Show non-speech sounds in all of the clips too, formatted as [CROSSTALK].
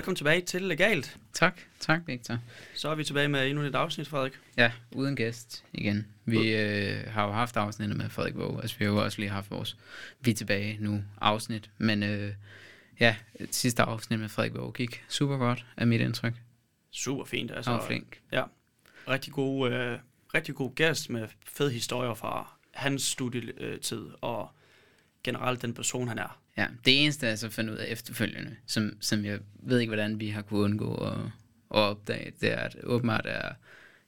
Velkommen tilbage til Legalt. Tak, tak Victor. Så er vi tilbage med endnu et afsnit, Frederik. Ja, uden gæst igen. Vi øh, har jo haft afsnittet med Frederik Våge, altså vi har jo også lige haft vores Vi er tilbage nu afsnit, men øh, ja, sidste afsnit med Frederik Våge gik super godt, af mit indtryk. Super fint. Altså, var flink. Ja, rigtig god, øh, rigtig god gæst med fed historier fra hans studietid og generelt den person, han er. Ja, det eneste, jeg så fandt ud af efterfølgende, som, som jeg ved ikke, hvordan vi har kunnet undgå at, at opdage, det er, at åbenbart er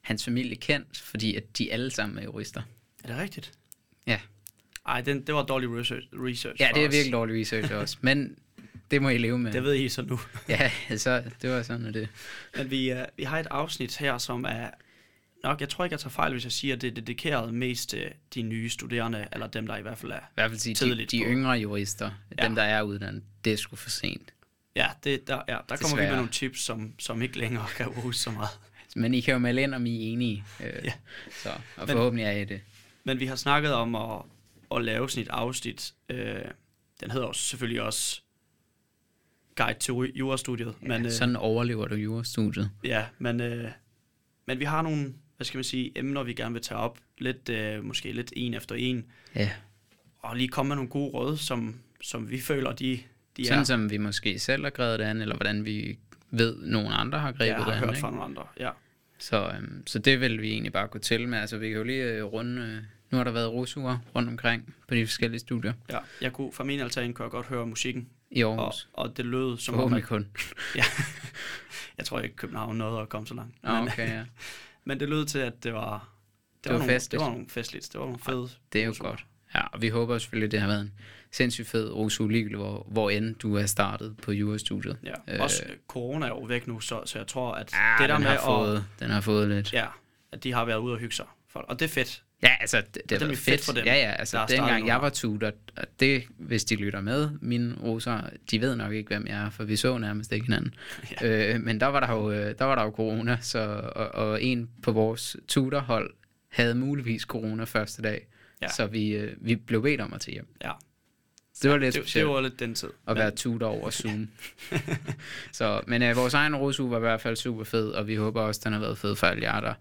hans familie kendt, fordi at de alle sammen er jurister. Er det rigtigt? Ja. Ej, den, det var dårlig research, research Ja, det er os. virkelig dårlig research også, [LAUGHS] men det må I leve med. Det ved I så nu. Ja, så det var sådan, at det... Men vi, uh, vi har et afsnit her, som er nok, jeg tror ikke, jeg tager fejl, hvis jeg siger, at det er dedikeret mest til de nye studerende, eller dem, der i hvert fald er. I hvert fald sige, de, Tidligt de på. yngre jurister, Ja. dem der er uddannet, det er sgu for sent. Ja, det, der, ja, der kommer vi med nogle tips, som, som ikke længere kan bruges så meget. Men I kan jo melde ind, om I er enige. Øh, Ja. Så, og Men- forhåbentlig er I det. Men vi har snakket om at, at lave sådan et afsnit. Øh, den hedder jo selvfølgelig også Guide til Jurastudiet. Ja, Men, øh, sådan overlever du jurastudiet. ja, men, øh, men vi har nogle, hvad skal man sige, emner, vi gerne vil tage op. Lidt, øh, måske lidt en efter en. Ja. Og lige komme med nogle gode råd, som, som vi føler, de, de Sådan er. som vi måske selv har grebet det an, eller hvordan vi ved, nogen andre har grebet jeg har det an. hørt ikke? fra nogle andre. Ja. Så, øhm, så det vil vi egentlig bare gå til med. Altså, vi kan jo lige øh, runde... Øh, nu har der været rusuger rundt omkring på de forskellige studier ja. Jeg kunne, fra min altan kunne jeg godt høre musikken, i og, Aarhus. og det lød som om, kun. [LAUGHS] ja, jeg tror ikke, København nåede at komme så langt. Nå, okay, ja. [LAUGHS] Men det lød til, at det var... Det, Det var nogle, festligt. Det var nogle festligt. Det var nogle fede... Det er jo rusuger. godt. Ja, og vi håber selvfølgelig, at det har været en sindssygt fed rusuge ligevel, hvor, hvor end du er startet på jurastudiet. Ja. Øh. Også corona er jo væk nu, så, så jeg tror, at Ah, det der den med har at... fået, den har fået lidt. Ja, at de har været ude og hygge sig. Og det er fedt. Ja, altså, det, det er været fedt fedt. for dem, ja, ja, altså, dengang jeg var tutor, og det, hvis de lytter med, mine roser, de ved nok ikke, hvem jeg er, for vi så nærmest ikke hinanden. ja. øh, men der var der jo, øh, der var der jo corona, så, og, og en på vores tutorhold havde muligvis corona første dag, Ja. ja. så vi, øh, vi blev bedt om at tage hjem. Ja. Det var lidt Det, det var lidt den tid. at være tutor over Zoom. [LAUGHS] så, men øh, vores egen rosuge var i hvert fald super fed, og vi håber også, den har været fed for alle jer, der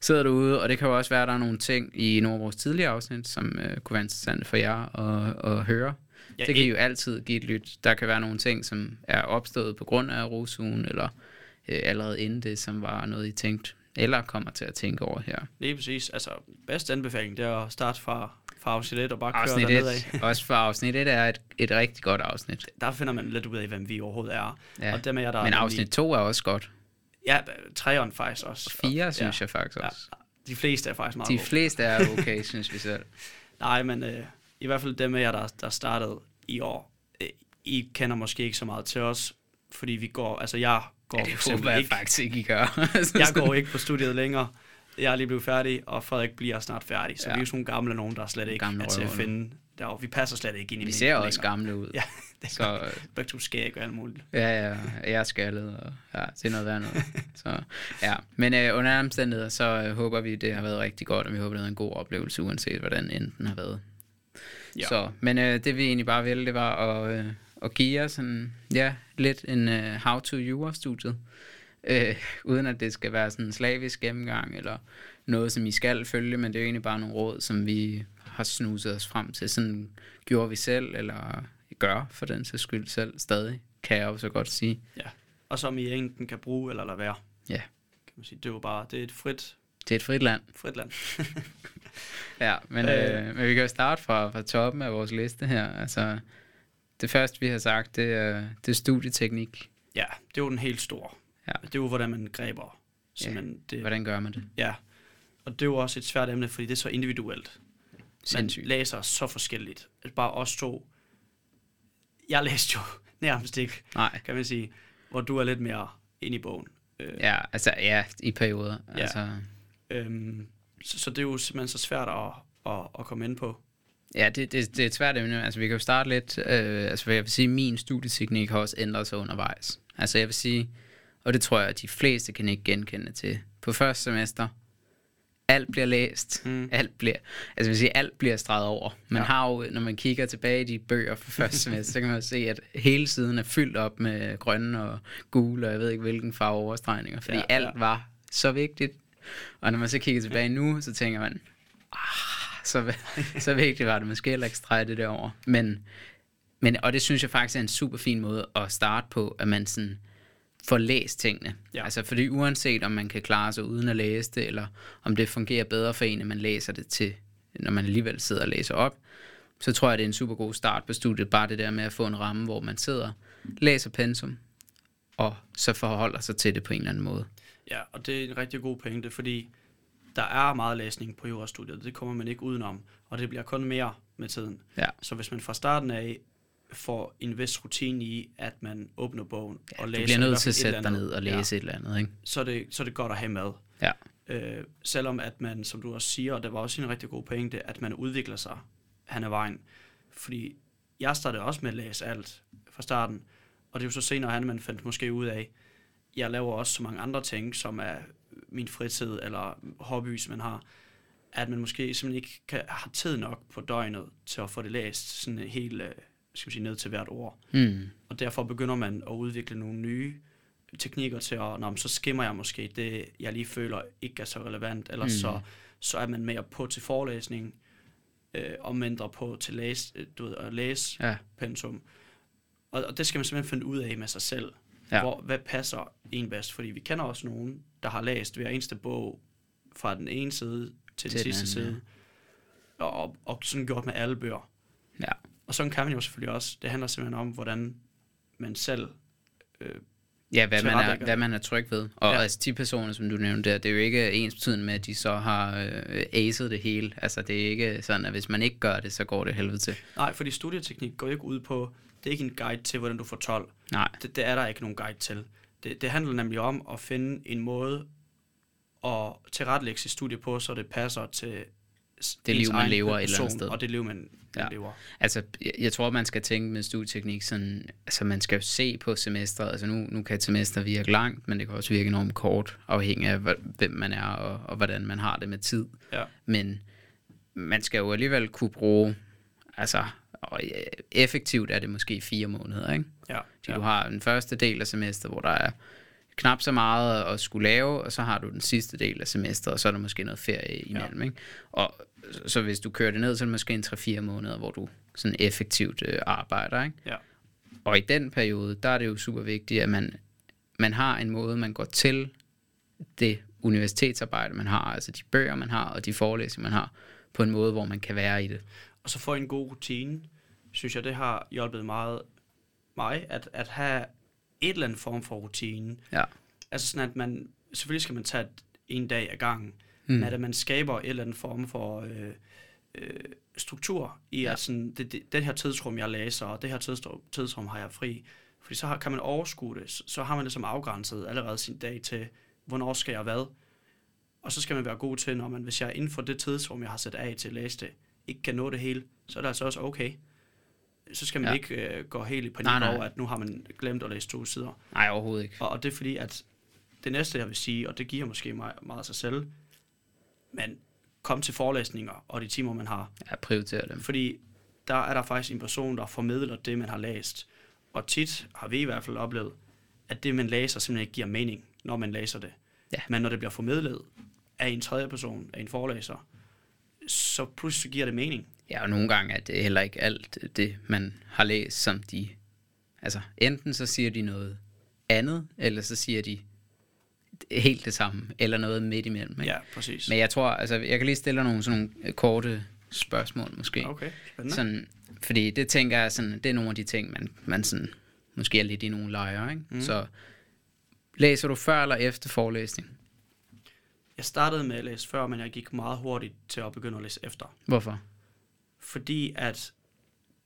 sidder derude. Og det kan jo også være, at der er nogle ting i nogle af vores tidligere afsnit, som øh, kunne være interessante for jer at, at høre. Ja, det kan I jo altid give et lyt. Der kan være nogle ting, som er opstået på grund af rosugen, eller øh, allerede inden det, som var noget, I tænkte, eller kommer til at tænke over her. Lige præcis. Altså, bedste anbefaling, det er at starte fra, fra afsnit 1 og bare køre Afsnit derned 1, af. også for afsnit 1 er et, et rigtig godt afsnit. Der finder man lidt ud af, hvem vi overhovedet er. Ja. Og dem af jer, der Men afsnit 2 er også godt. Ja, treeren faktisk også. Fire, Og- synes jeg faktisk Ja. også. De fleste er faktisk meget De gode. fleste er [LAUGHS] okay, synes vi selv. Nej, men øh, i hvert fald dem af jer, der, der startede i år, øh, I kender måske ikke så meget til os, fordi vi går, altså jeg går Ja, for det eksempel håber jeg ikke, faktisk ikke, I gør. [LAUGHS] jeg går ikke på studiet længere. Jeg er lige blevet færdig, og Frederik bliver snart færdig. Så ja. Ja. vi er jo sådan nogle gamle nogen, der slet ikke Gamle er til at finde derovre. Vi passer slet ikke ind i Vi ser også længere. gamle ud. [LAUGHS] Ja, det Så begge to skæg og alt muligt. ja, ja, jeg er skaldet, og ja, det er noget værd noget. [LAUGHS] Så, ja. Men øh, under alle omstændigheder, så øh, håber vi, det har været rigtig godt, og vi håber, det har været en god oplevelse, uanset hvordan enden har været. Ja. Så, men øh, det vi egentlig bare ville, det var at, øh, at give jer sådan, ja, lidt en øh, how to jura studiet øh, uden at det skal være sådan en slavisk gennemgang, eller noget, som I skal følge, men det er jo egentlig bare nogle råd, som vi har snuset os frem til. Sådan gjorde vi selv, eller gør for den sags skyld selv stadig, kan jeg jo så godt sige. Og som I enten kan bruge eller lade være. Ja. Kan man sige. Det er jo bare, det er et frit, Det er et frit land. frit land. [LAUGHS] Ja, men, øh, men vi kan jo starte fra, fra toppen af vores liste her. Altså, det første, vi har sagt, det er, det er studieteknik. Ja, det er jo den helt store. Ja. Det er jo, hvordan man græber. Simpelthen, det, Hvordan gør man det? Ja, og det er jo også et svært emne, fordi det er så individuelt. Man Sindssygt. læser så forskelligt. Altså bare os to. Jeg læste jo [LAUGHS] nærmest ikke, Nej. kan man sige, hvor du er lidt mere inde i bogen. Øh, Ja, altså, ja, i perioder. Ja. Altså, øhm, så, så det er jo simpelthen så svært at, at, at komme ind på. Ja, det, det, det er et svært emne. Altså, vi kan jo starte lidt... Øh, altså, jeg vil sige, min studieteknik har også ændret sig undervejs. Altså, jeg vil sige... Og det tror jeg, at de fleste kan ikke genkende til. På første semester, alt bliver læst, Mm. alt bliver, altså vil sige, alt bliver streget over. Man Ja. har jo, når man kigger tilbage i de bøger fra første semester, så kan man se, at hele siden er fyldt op med grønne og gule, og jeg ved ikke hvilken farve overstregninger, fordi ja, ja. alt var så vigtigt. Og når man så kigger tilbage nu, så tænker man, ah, så, [LAUGHS] så vigtigt var det måske heller ikke strege det derovre. Men, men, og det synes jeg faktisk er en super fin måde at starte på, at man sådan får læst tingene. Ja. Altså fordi uanset om man kan klare sig uden at læse det, eller om det fungerer bedre for en, at man læser det til, når man alligevel sidder og læser op, så tror jeg, det er en super god start på studiet. Bare det der med at få en ramme, hvor man sidder, læser pensum, og så forholder sig til det på en eller anden måde. Ja, og det er en rigtig god pointe, fordi der er meget læsning på jurastudiet. Det kommer man ikke udenom, og det bliver kun mere med tiden. Ja. Så hvis man fra starten af får en vis rutine i, at man åbner bogen Ja, og du læser bliver i nødt til at sætte dig ned og læse ja. et eller andet, ikke? så, er det, så er det godt at have med. Ja. Øh, selvom at man, som du også siger, og det var også en rigtig god pointe, at man udvikler sig hen ad vejen. Fordi jeg startede også med at læse alt fra starten, og det er jo så senere hen, man fandt måske ud af, jeg laver også så mange andre ting, som er min fritid eller hobbys, man har, at man måske simpelthen ikke kan, har tid nok på døgnet til at få det læst sådan helt, øh, skal vi sige, ned til hvert ord. Mm. Og derfor begynder man at udvikle nogle nye teknikker til at, nå, men så skimmer jeg måske det, jeg lige føler ikke er så relevant, eller mm. Så, så er man mere på til forelæsning, øh, og mindre på til læse, du ved, at læse Ja. pensum. Og, og det skal man simpelthen finde ud af med sig selv. Ja. Hvor, hvad passer en bedst? Fordi vi kender også nogen, der har læst hver eneste bog fra den ene side til, den Til den sidste anden, side. Og, og, og sådan gjort med alle bøger. Ja. Og sådan kan man jo selvfølgelig også. Det handler simpelthen om, hvordan man selv... Øh, Ja, hvad man, er, hvad man er tryg ved. Og Ja. altså de personer, som du nævnte der, det er jo ikke ens betydende med, at de så har øh, acet det hele. Altså det er ikke sådan, at hvis man ikke gør det, så går det helvede til. nej, fordi studieteknik går ikke ud på... Det er ikke en guide til, hvordan du får 12. Nej, Det, det er der ikke nogen guide til. Det, det handler nemlig om at finde en måde at tilrettelægge sit studie på, så det passer til Det liv, man lever et eller andet person, sted. Og det liv, man, Ja. lever. altså jeg, jeg tror, man skal tænke med studieteknik sådan, altså man skal jo se på semesteret. Altså nu, nu kan et semester virke langt, men det kan også virke enormt kort, afhængig af, hvem man er og, og hvordan man har det med tid. Ja. Men man skal jo alligevel kunne bruge, altså og øh, effektivt er det måske fire måneder, ikke? Ja, Fordi ja. du har den første del af semesteret, hvor der er knap så meget at skulle lave, og så har du den sidste del af semesteret, og så er der måske noget ferie imellem. Ja. Ikke? Og så- hvis du kører det ned, så er det måske en 3-4 måneder, hvor du sådan effektivt øh, arbejder. Ikke? Ja. Og i den periode, der er det jo super vigtigt, at man, man har en måde, man går til det universitetsarbejde, man har, altså de bøger, man har, og de forelæsninger, man har, på en måde, hvor man kan være i det. Og så få en god rutine, synes jeg, det har hjulpet meget mig, at, at have et eller andet form for rutine. Ja. Altså sådan, at man, selvfølgelig skal man tage en dag ad gangen, Mm. men at man skaber et eller andet form for øh, øh, struktur i, Ja. at sådan, det, det, den her tidsrum, jeg læser, og det her tidsrum, tidsrum har jeg fri. Fordi så har, kan man overskue det, så, så har man det som afgrænset allerede sin dag til, hvornår skal jeg hvad. Og så skal man være god til, når man, hvis jeg inden for det tidsrum, jeg har sat af til at læse det, ikke kan nå det hele, så er det altså også okay. Så skal man Ja. ja. ikke øh, gå helt i panik Nej, nej. over, at nu har man glemt at læse to sider. Nej, overhovedet ikke. Og, og det er fordi, at det næste, jeg vil sige, og det giver måske meget, meget sig selv, men kom til forelæsninger og de timer, man har. Jeg prioriterer dem. Fordi der er der faktisk en person, der formidler det, man har læst. Og tit har vi i hvert fald oplevet, at det, man læser, simpelthen ikke giver mening, når man læser det. Ja. Men når det bliver formidlet af en tredje person, af en forelæser, så pludselig giver det mening. Ja, og nogle gange er det heller ikke alt det, man har læst, som de... Altså, enten så siger de noget andet, eller så siger de helt det samme, eller noget midt imellem. Ikke? Ja, præcis. Men jeg tror, altså, jeg kan lige stille nogle sådan nogle øh, korte spørgsmål, måske. Okay, spændende. Sådan, fordi det tænker jeg, sådan, det er nogle af de ting, man, man sådan, måske er lidt i nogle lejre. Ikke? Mm. Så læser du før eller efter forelæsning? Jeg startede med at læse før, men jeg gik meget hurtigt til at begynde at læse efter. Hvorfor? Fordi at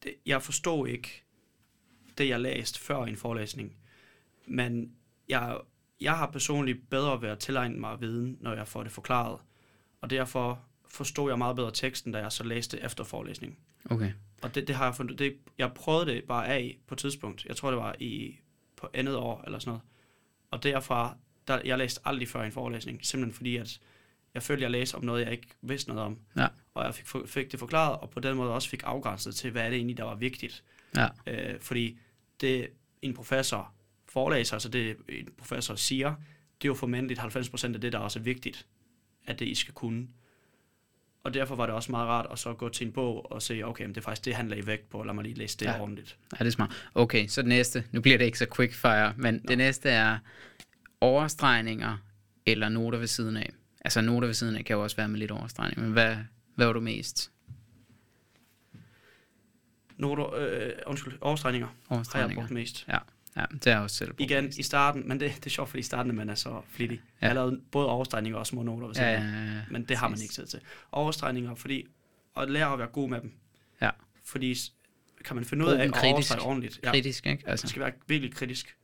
det, jeg forstod ikke det, jeg læste før en forelæsning. Men jeg, jeg har personligt bedre ved at tilegne mig viden, når jeg får det forklaret. Og derfor forstod jeg meget bedre teksten, da jeg så læste efter forelæsning. Okay. Og det, det har jeg fundet, det, jeg prøvede det bare af på et tidspunkt. Jeg tror, det var i, på andet år eller sådan noget. Og derfra, der, jeg læste aldrig før en forelæsning, simpelthen fordi, at jeg følte, jeg læste om noget, jeg ikke vidste noget om. Ja. Og jeg fik, fik det forklaret, og på den måde også fik afgrænset til, hvad er det egentlig, der var vigtigt. Ja. Øh, fordi det en professor forelæser, altså det en professor siger, det er jo formentlig 90% af det, der også er vigtigt, at det I skal kunne. Og derfor var det også meget rart at så gå til en bog og se, okay, men det er faktisk det, han lagde vægt på, lad mig lige læse det Ja. ordentligt. Ja, det er smart. Okay, så det næste, nu bliver det ikke så quickfire, men det næste er overstregninger eller noter ved siden af. Altså noter ved siden af kan jo også være med lidt overstregning, men hvad, hvad var du mest? Noter, øh, undskyld, overstregninger har jeg Overstregninger. brugt mest. Ja, ja, det er jeg også selv Igen, mest. i starten, men det, det er sjovt, fordi i starten er man er så flittig. Ja. Jeg har lavet både overstregninger og små noter ved Ja, siden ja, af, ja, ja. men det har man ikke tid til. Overstregninger, fordi at lære at være god med dem. Ja. Fordi kan man finde ud Brug af dem at kritisk. overstrege ordentligt. Ja, Kritisk, ikke? man Altså, skal være virkelig kritisk.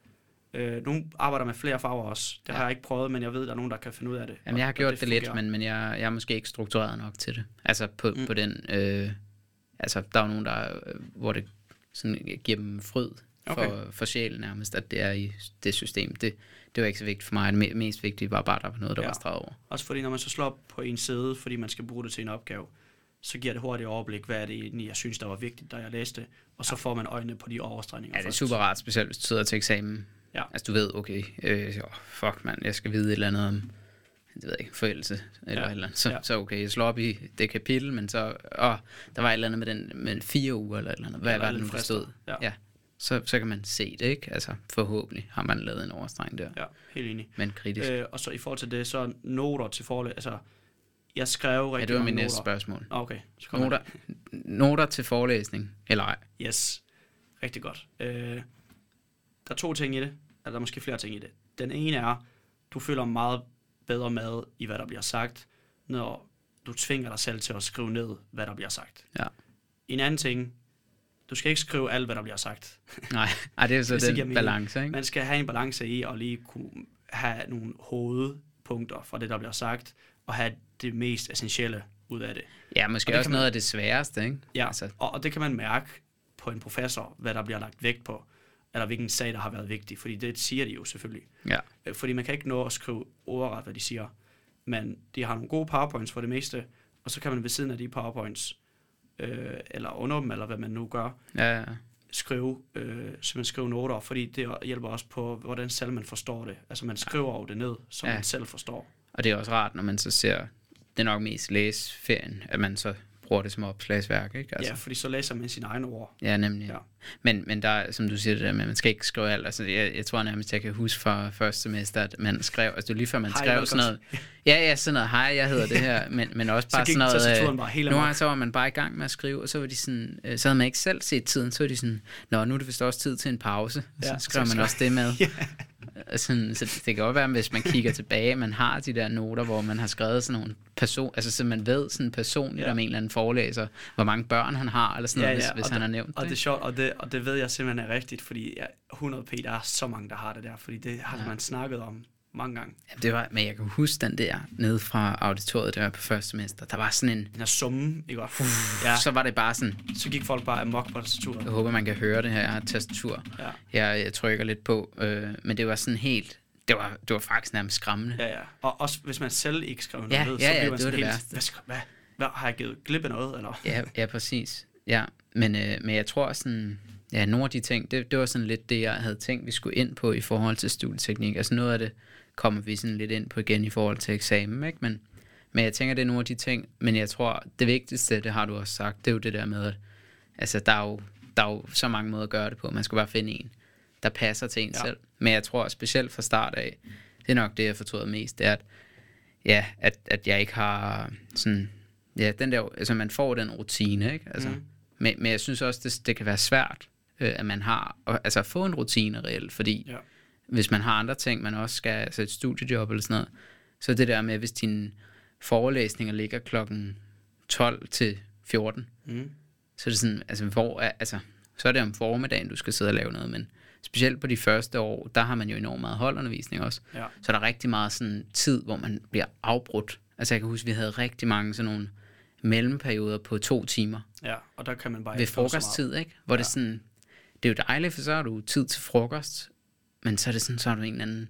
Øh, nogle arbejder med flere farver også. Det Ja. har jeg ikke prøvet, men jeg ved, der er nogen, der kan finde ud af det. jamen, jeg har gjort det, lidt, fungerer. men, men jeg, jeg er måske ikke struktureret nok til det. Altså på, mm. På den, øh, altså der er jo nogen, der, øh, hvor det sådan giver dem fryd for, Okay. for sjælen nærmest, at det er i det system. Det, det var ikke så vigtigt for mig. Det me- mest vigtige var bare, at der var noget, der ja. Ja. var streget over. Også fordi, når man så slår op på en side, fordi man skal bruge det til en opgave, så giver det hurtigt overblik, hvad er det egentlig, jeg synes, der var vigtigt, da jeg læste, og så får man øjnene på de overstregninger Ja, det er først. super rart, specielt hvis du sidder til eksamen. Ja. Altså du ved, okay, øh, fuck mand, jeg skal vide et eller andet om, det ved jeg ikke, forældelse eller Ja. et eller andet. Så, Ja. så okay, jeg slår op i det kapitel, men så, åh, der var et eller andet med den med fire uger eller et eller andet. Hvad Ja, var det nu, der stod? Ja. ja. Så, så kan man se det, ikke? Altså forhåbentlig har man lavet en overstreng der, Ja, helt enig. men kritisk. Øh, og så i forhold til det, så noter til forlæg, altså, jeg skrev ja, rigtig det var noter. næste spørgsmål. Ah, Okay, så kommer Noter, noter til forelæsning, eller ej? Yes, rigtig godt. Øh, der er to ting i det, eller der er måske flere ting i det. Den ene er, du føler meget bedre med i, hvad der bliver sagt, når du tvinger dig selv til at skrive ned, hvad der bliver sagt. Ja. En anden ting, du skal ikke skrive alt, hvad der bliver sagt. [LAUGHS] Nej, ej, det er så den mening. balance, ikke? Man skal have en balance i at lige kunne have nogle hovedpunkter fra det, der bliver sagt, og have det mest essentielle ud af det. Ja, måske Og også man- noget af det sværeste, ikke? Ja, altså. og, og det kan man mærke på en professor, hvad der bliver lagt vægt på, eller hvilken sag, der har været vigtig, fordi det siger de jo selvfølgelig. ja. Øh, Fordi man kan ikke nå at skrive ordret, hvad de siger, men de har nogle gode powerpoints for det meste, og så kan man ved siden af de powerpoints, øh, eller under dem, eller hvad man nu gør, Ja, ja. skrive, øh, simpelthen skrive noter, fordi det hjælper også på, hvordan selv man forstår det. Altså man skriver over det ned, som Ja. ja. man selv forstår. Og det er også rart, når man så ser, det er nok mest læsferien, at man så bruger det som opslagsværk, ikke? Altså. Ja, fordi så læser man sine egne ord. ja nemlig. Ja. Men, men der, er, som du siger det der med, man skal ikke skrive alt. Altså, jeg, jeg tror nærmest, jeg kan huske fra første semester, at man skrev, altså var lige før man Hej, skrev sådan noget. Ja, ja, sådan noget, hej, jeg hedder det her, men, men også [LAUGHS] Så bare gik sådan noget, tastaturen øh, bare helt nu har så var man bare i gang med at skrive, og så var de sådan, øh, så havde man ikke selv set tiden, så var de sådan, nå, nu er det vist også tid til en pause. Og så Ja, skrev så man skrev- også det med. [LAUGHS] Ja. Og Sådan, så det, kan godt være, hvis man kigger tilbage, man har de der noter, hvor man har skrevet sådan nogle person, altså så man ved sådan personligt Ja. om en eller anden forelæser, hvor mange børn han har, eller sådan Ja, noget, ja, hvis, hvis og han det- har nævnt Og det er det. sjovt, og det, og det ved jeg simpelthen er rigtigt, fordi jeg, 100 p, der er så mange, der har det der, fordi det har Ja. ja. man snakket om mange gange. Jamen, det var, men jeg kan huske den der nede fra auditoriet, der var på første semester. Der var sådan en, Den her summe, ikke også? ja. Ja, så var det bare sådan, så gik folk bare amok på tastaturet. jeg håber, man kan høre det her, jeg har tastatur, Ja, jeg, jeg trykker lidt på, øh, men det var sådan helt, det var, det var faktisk nærmest skræmmende. ja, ja. Og også hvis man selv ikke skrev noget Ja, ned, ja, så ja, bliver man det var sådan det helt, værste. hvad, skal- hvad, hvad, har jeg givet glip af noget, eller? Ja, ja præcis. Ja, men, øh, men jeg tror sådan, ja, nogle af de ting, det, det var sådan lidt det, jeg havde tænkt, vi skulle ind på i forhold til studieteknik. Altså noget af det kommer vi sådan lidt ind på igen i forhold til eksamen, ikke? Men, men jeg tænker, det er nogle af de ting, men jeg tror, det vigtigste, det har du også sagt, det er jo det der med, at altså, der, er jo, der er jo så mange måder at gøre det på. Man skal bare finde en, der passer til en ja. Selv. Men jeg tror specielt fra start af, det er nok det, jeg fortryder mest, det er, at, ja, at, at jeg ikke har sådan, ja, den der, altså man får den rutine, ikke? Altså. Mm. men, men jeg synes også, det, det kan være svært, øh, at man har, og, altså få en rutine reelt, fordi Ja. hvis man har andre ting, man også skal, altså et studiejob eller sådan noget, så det der med, hvis dine forelæsninger ligger klokken 12 til 14, Mm. så er det sådan, altså, hvor er, altså, så er det om formiddagen, du skal sidde og lave noget, men specielt på de første år, der har man jo enormt meget holdundervisning også, Ja. så er der rigtig meget sådan tid, hvor man bliver afbrudt. Altså jeg kan huske, vi havde rigtig mange sådan nogle mellemperioder på to timer ja, og der kan man bare ved frokosttid, ikke? Hvor ja. det er sådan, det er jo dejligt, for så har du tid til frokost, men så er det sådan, så har du en eller anden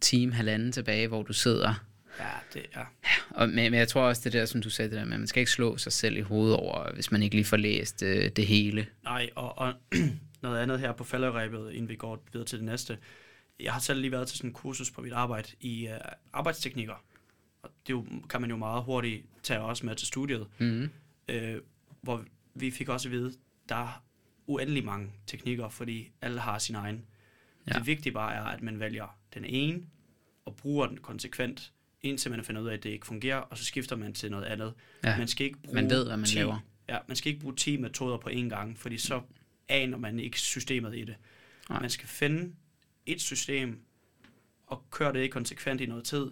time, halvanden tilbage, hvor du sidder Ja, det er. Og, men, men jeg tror også, det der, som du sagde, det der med, at man skal ikke slå sig selv i hovedet over, hvis man ikke lige får læst øh, det hele. Nej, og, og [CLEARS THROAT] noget andet her på falderæbet, inden vi går videre til det næste. Jeg har selv lige været til sådan en kursus på mit arbejde i uh, arbejdsteknikker. Og det jo, kan man jo meget hurtigt tage også med til studiet. Mm. Øh, hvor vi fik også at vide, der er uendelig mange teknikker, fordi alle har sin egen. Ja. Det vigtige bare er, at man vælger den ene, og bruger den konsekvent, indtil man finder ud af, at det ikke fungerer, og så skifter man til noget andet. Ja. Man skal ikke bruge Man ved, hvad man 10, laver. Ja, man skal ikke bruge 10 metoder på én gang, fordi så aner man ikke systemet i det. Nej. Man skal finde et system, og køre det konsekvent i noget tid,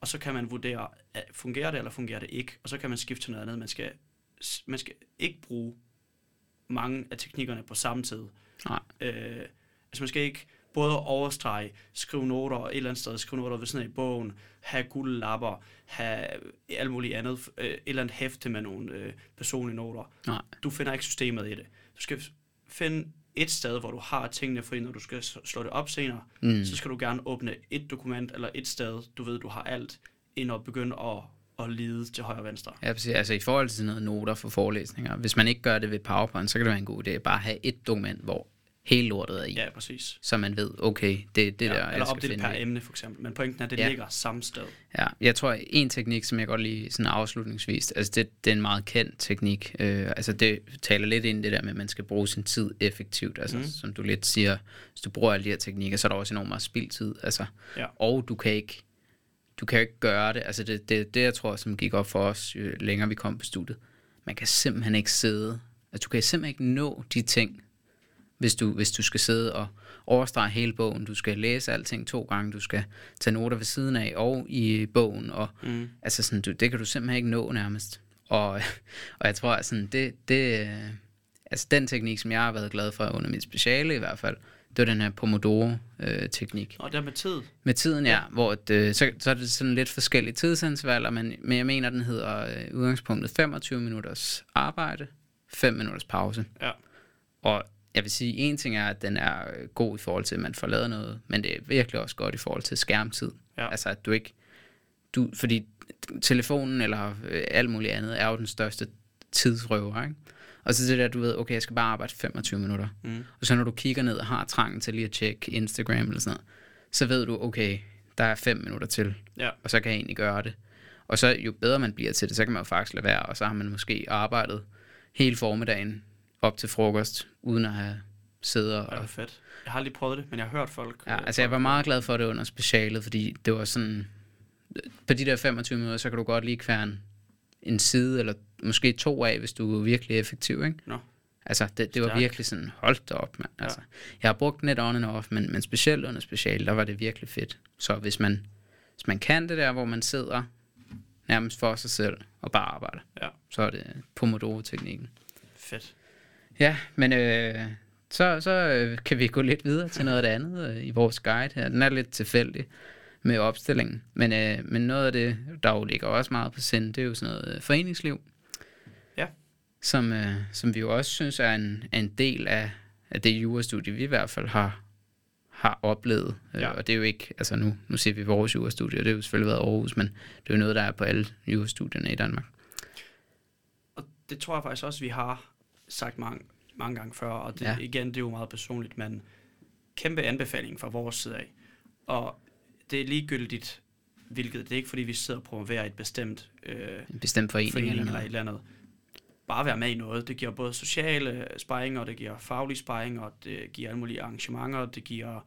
og så kan man vurdere, at fungerer det, eller fungerer det ikke, og så kan man skifte til noget andet. Man skal, man skal ikke bruge mange af teknikkerne på samme tid. Nej. Øh, altså man skal ikke både overstrege, skrive noter et eller andet sted, skrive noter ved siden af i bogen, have gule lapper, have alt muligt andet, øh, et eller andet hæfte med nogle øh, personlige noter. Nej. Du finder ikke systemet i det. Du skal finde et sted, hvor du har tingene, fordi når du skal slå det op senere, Mm. så skal du gerne åbne et dokument eller et sted, du ved, du har alt, ind og begynde at, at lide til højre og venstre. Ja, præcis. Altså i forhold til noget noter for forelæsninger. Hvis man ikke gør det ved PowerPoint, så kan det være en god idé at bare have et dokument, hvor hele lortet er i. Ja, præcis. Så man ved, okay, det er det ja, der, eller opdelt per det. emne, for eksempel. Men pointen er, at det Ja. ligger samme sted. Ja, jeg tror, en teknik, som jeg godt lige sådan afslutningsvis, altså det, det er en meget kendt teknik. Øh, altså det taler lidt ind det der med, at man skal bruge sin tid effektivt. Altså mm. Som du lidt siger, hvis du bruger alle de her teknikker, så er der også enormt meget spildtid. Altså, Ja. Og du kan ikke du kan jo ikke gøre det. Altså det, det, det, jeg tror, som gik op for os, jo længere vi kom på studiet. Man kan simpelthen ikke sidde, altså du kan simpelthen ikke nå de ting, hvis du, hvis du skal sidde og overstrege hele bogen. Du skal læse alting to gange, du skal tage noter ved siden af og i bogen, og Mm. altså sådan, du, det kan du simpelthen ikke nå nærmest. Og, [LAUGHS] og jeg tror, at sådan, det, det, altså den teknik, som jeg har været glad for under mit speciale i hvert fald, det var den her Pomodoro-teknik. Og der med tid. Med tiden, ja, hvor et, øh, så, så er det sådan lidt forskellige tidsintervaller, men, men jeg mener, den hedder øh, udgangspunktet 25 minutters arbejde, 5 minutters pause. Ja. Og jeg vil sige, en ting er, at den er øh, god i forhold til, at man får lavet noget, men det er virkelig også godt i forhold til skærmtid. Ja. Altså, at du ikke... Du, fordi telefonen eller øh, alt muligt andet er jo den største tidsrøver, ikke? Og så det der, du ved, okay, jeg skal bare arbejde 25 minutter. Mm. Og så når du kigger ned og har trangen til lige at tjekke Instagram eller sådan noget, så ved du, okay, der er 5 minutter til, Ja. og så kan jeg egentlig gøre det. Og så jo bedre man bliver til det, så kan man jo faktisk lade være, og så har man måske arbejdet hele formiddagen op til frokost, uden at have siddet Ja, og... det er fedt. Jeg har aldrig prøvet det, men jeg har hørt folk. Ja, øh, altså jeg var meget glad for det under specialet, fordi det var sådan... På de der 25 minutter, så kan du godt lige kværne en side, eller måske to af, hvis du er virkelig effektiv, ikke? Nå. Altså, det, det var Stærkt. virkelig sådan, hold da op, mand. Ja. Altså, jeg har brugt net on and off, men, men specielt under special, der var det virkelig fedt. Så hvis man, hvis man kan det der, hvor man sidder nærmest for sig selv og bare arbejder, Ja. så er det Pomodoro-teknikken. Fedt. Ja, men øh, så, så øh, kan vi gå lidt videre til noget af det andet øh, i vores guide her. Den er lidt tilfældig med opstillingen, men, øh, men noget af det, der jo ligger også meget på sind, det er jo sådan noget øh, foreningsliv. Ja. Som, øh, som vi jo også synes er en, er en del af, af det jurastudie, vi i hvert fald har, har oplevet. Ja. Ja. Øh, og det er jo ikke, altså nu, nu siger vi vores jurastudie, og det har jo selvfølgelig været Aarhus, men det er jo noget, der er på alle jurastudierne i Danmark. Og det tror jeg faktisk også, vi har sagt mange, mange gange før, og det, ja. igen, det er jo meget personligt, men kæmpe anbefaling fra vores side af. Og det er ligegyldigt, hvilket, det er ikke fordi, vi sidder og promoverer et bestemt øh, En bestemt forening, forening eller eller et eller andet. Bare være med i noget. Det giver både sociale sparring, og det giver faglig sparring, og det giver alle mulige arrangementer, det giver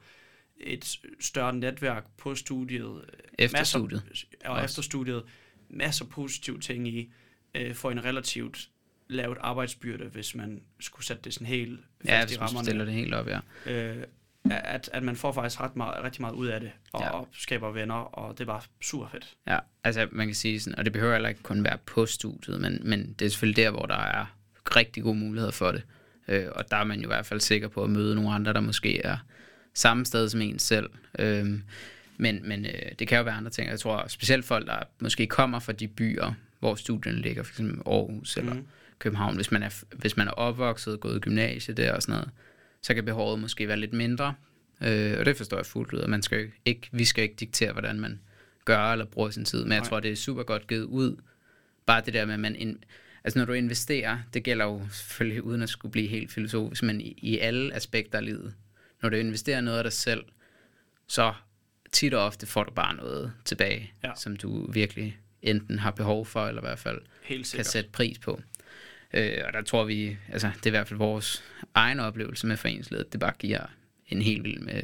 et større netværk på studiet. Efter Masser- studiet. Og Også. efter studiet. Masser af positive ting i. Øh, for en relativt lavt arbejdsbyrde, hvis man skulle sætte det sådan helt fast Ja, i hvis man rammerne. stiller det helt op, ja. Øh, at, at man får faktisk ret meget, rigtig meget ud af det, og Ja. skaber venner, og det er bare super fedt. Ja, altså man kan sige sådan, og det behøver heller ikke kun være på studiet, men, men det er selvfølgelig der, hvor der er rigtig gode muligheder for det. Øh, og der er man jo i hvert fald sikker på at møde nogle andre, der måske er samme sted som en selv. Øh, men men øh, det kan jo være andre ting. Jeg tror specielt folk, der måske kommer fra de byer, hvor studierne ligger, f.eks. Aarhus eller Mhm. København, hvis man er, hvis man er opvokset, gået i gymnasiet der og sådan noget, så kan behovet måske være lidt mindre. Øh, og det forstår jeg fuldt ud, og man skal ikke, vi skal ikke diktere, hvordan man gøre eller bruger sin tid. Men jeg Nej. tror, det er super godt givet ud. Bare det der med, at man... In, altså når du investerer, det gælder jo selvfølgelig uden at skulle blive helt filosofisk, men i, i alle aspekter af livet. Når du investerer noget af dig selv, så tit og ofte får du bare noget tilbage, Ja. som du virkelig enten har behov for, eller i hvert fald kan sætte pris på. Øh, og der tror vi, altså det er i hvert fald vores egen oplevelse med foreningsledet, det bare giver en helt vild med,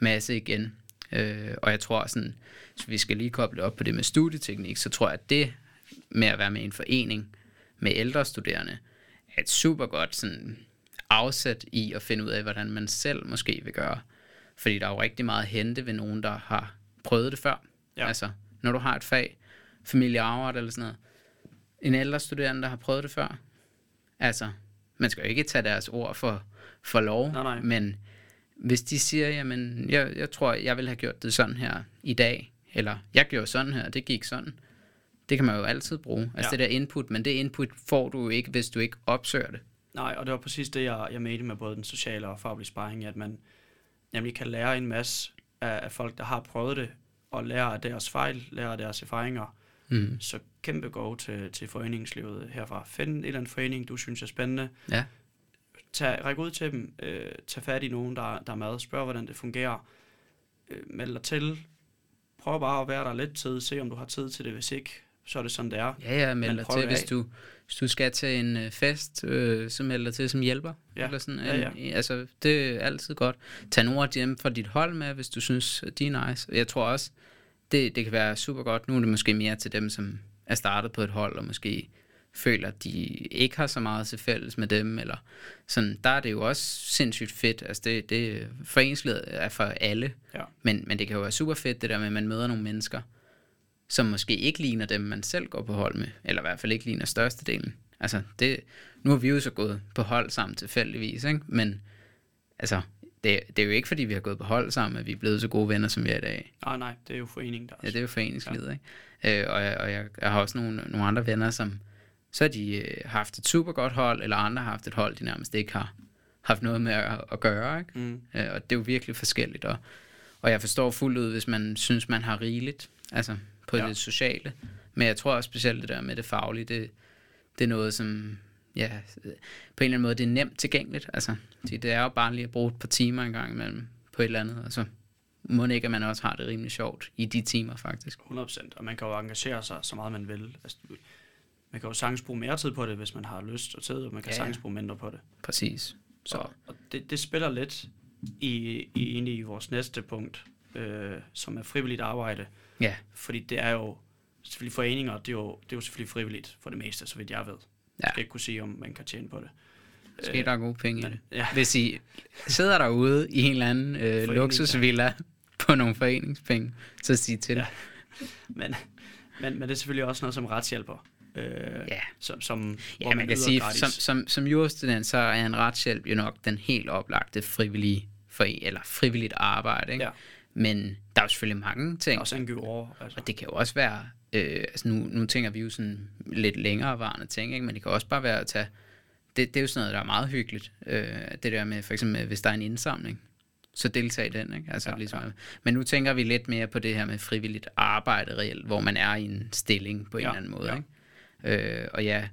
masse igen. Øh, og jeg tror sådan, hvis vi skal lige koble op på det med studieteknik, så tror jeg, at det med at være med i en forening med ældre studerende, er et super godt sådan, afsæt i at finde ud af, hvordan man selv måske vil gøre. Fordi der er jo rigtig meget at hente ved nogen, der har prøvet det før. Ja. Altså, når du har et fag, familiearbejde eller sådan noget, en ældre studerende, der har prøvet det før. Altså, man skal jo ikke tage deres ord for, for lov, Nej, nej. men hvis de siger, jamen, jeg, jeg tror, jeg vil have gjort det sådan her i dag, eller jeg gjorde sådan her, det gik sådan, det kan man jo altid bruge. Altså Ja. det der input, men det input får du jo ikke, hvis du ikke opsøger det. Nej, og det var præcis det, jeg, jeg mente med både den sociale og faglige sparring, at man nemlig kan lære en masse af, af folk, der har prøvet det, og lære af deres fejl, lære af deres erfaringer. Mm. Så kæmpe go til, til foreningslivet herfra. Find en eller anden forening, du synes er spændende. Ja. Tag, ræk ud til dem. Øh, tag fat i nogen, der, der er med. Spørg, hvordan det fungerer. Øh, meld dig til. Prøv bare at være der lidt tid. Se, om du har tid til det. Hvis ikke, så er det sådan, det er. Ja, ja, meld dig til, hvis du, hvis du skal til en øh, fest, øh, så meld dig til som hjælper. Ja. Eller sådan, Ja, en, Altså, det er altid godt. Tag nogle af dem fra dit hold med, hvis du synes, de er nice. Jeg tror også, det, det kan være super godt. Nu er det måske mere til dem, som er startet på et hold, og måske føler, at de ikke har så meget til fælles med dem, eller sådan, der er det jo også sindssygt fedt. Altså, det, det foreningsledet er for alle, Ja. men, men det kan jo være super fedt, det der med, at man møder nogle mennesker, som måske ikke ligner dem, man selv går på hold med, eller i hvert fald ikke ligner størstedelen. Altså, det, nu har vi jo så gået på hold sammen tilfældigvis, ikke? men altså, det, det er jo ikke, fordi vi har gået på hold sammen, at vi er blevet så gode venner, som vi er i dag. Nej, nej, det er jo foreningen, der Ja, det er jo foreningslivet, ja. ikke? Øh, og jeg, og jeg, jeg har også nogle, nogle andre venner, som så har de øh, haft et super godt hold, eller andre har haft et hold, de nærmest ikke har haft noget med at, at gøre, ikke? Mm. Øh, og det er jo virkelig forskelligt, og, og jeg forstår fuldt ud, hvis man synes, man har rigeligt, altså på. Ja. det sociale, men jeg tror også specielt det der med det faglige, det, det er noget, som ja, på en eller anden måde, det er nemt tilgængeligt, altså, det, er jo bare lige at bruge et par timer en gang imellem på et eller andet, og så må ikke, at man også har det rimelig sjovt i de timer, faktisk. 100%, og man kan jo engagere sig så meget, man vil. Altså, man kan jo sagtens bruge mere tid på det, hvis man har lyst og tid, og man kan Ja, sagtens bruge mindre på det. Præcis. Så. Så, Og, og det, det spiller lidt i, i, egentlig i vores næste punkt, øh, som er frivilligt arbejde. ja, Fordi det er jo selvfølgelig foreninger, det er jo, det er jo selvfølgelig frivilligt for det meste, så vidt jeg ved. Jeg Ja. skal ikke kunne sige, om man kan tjene på det. måske der er gode penge i men, det. ja, Hvis I sidder derude i en eller anden øh, luksusvilla [LAUGHS] på nogle foreningspenge, så sig til. Ja. [LAUGHS] men, men, men det er selvfølgelig også noget som retshjælper. Øh, Ja. Som, som, Ja, man kan yder sige, gratis. som, som, som jurastudent, så er en retshjælp jo nok den helt oplagte frivillige, for, eller frivilligt arbejde. Ikke? Ja. Men der er jo selvfølgelig mange Der er ting, også en over. Altså. og det kan jo også være, øh, altså nu, nu tænker vi jo sådan lidt længerevarende ting, ikke? men det kan også bare være at tage, det, det er jo sådan noget, der er meget hyggeligt, øh, det der med for eksempel, hvis der er en indsamling, så deltag i den, ikke? Altså, ja, Ja, ligesom, ja. Men nu tænker vi lidt mere på det her med frivilligt arbejde reelt, hvor man er i en stilling på en Ja, eller anden måde. ja. Ikke? Øh, og ja,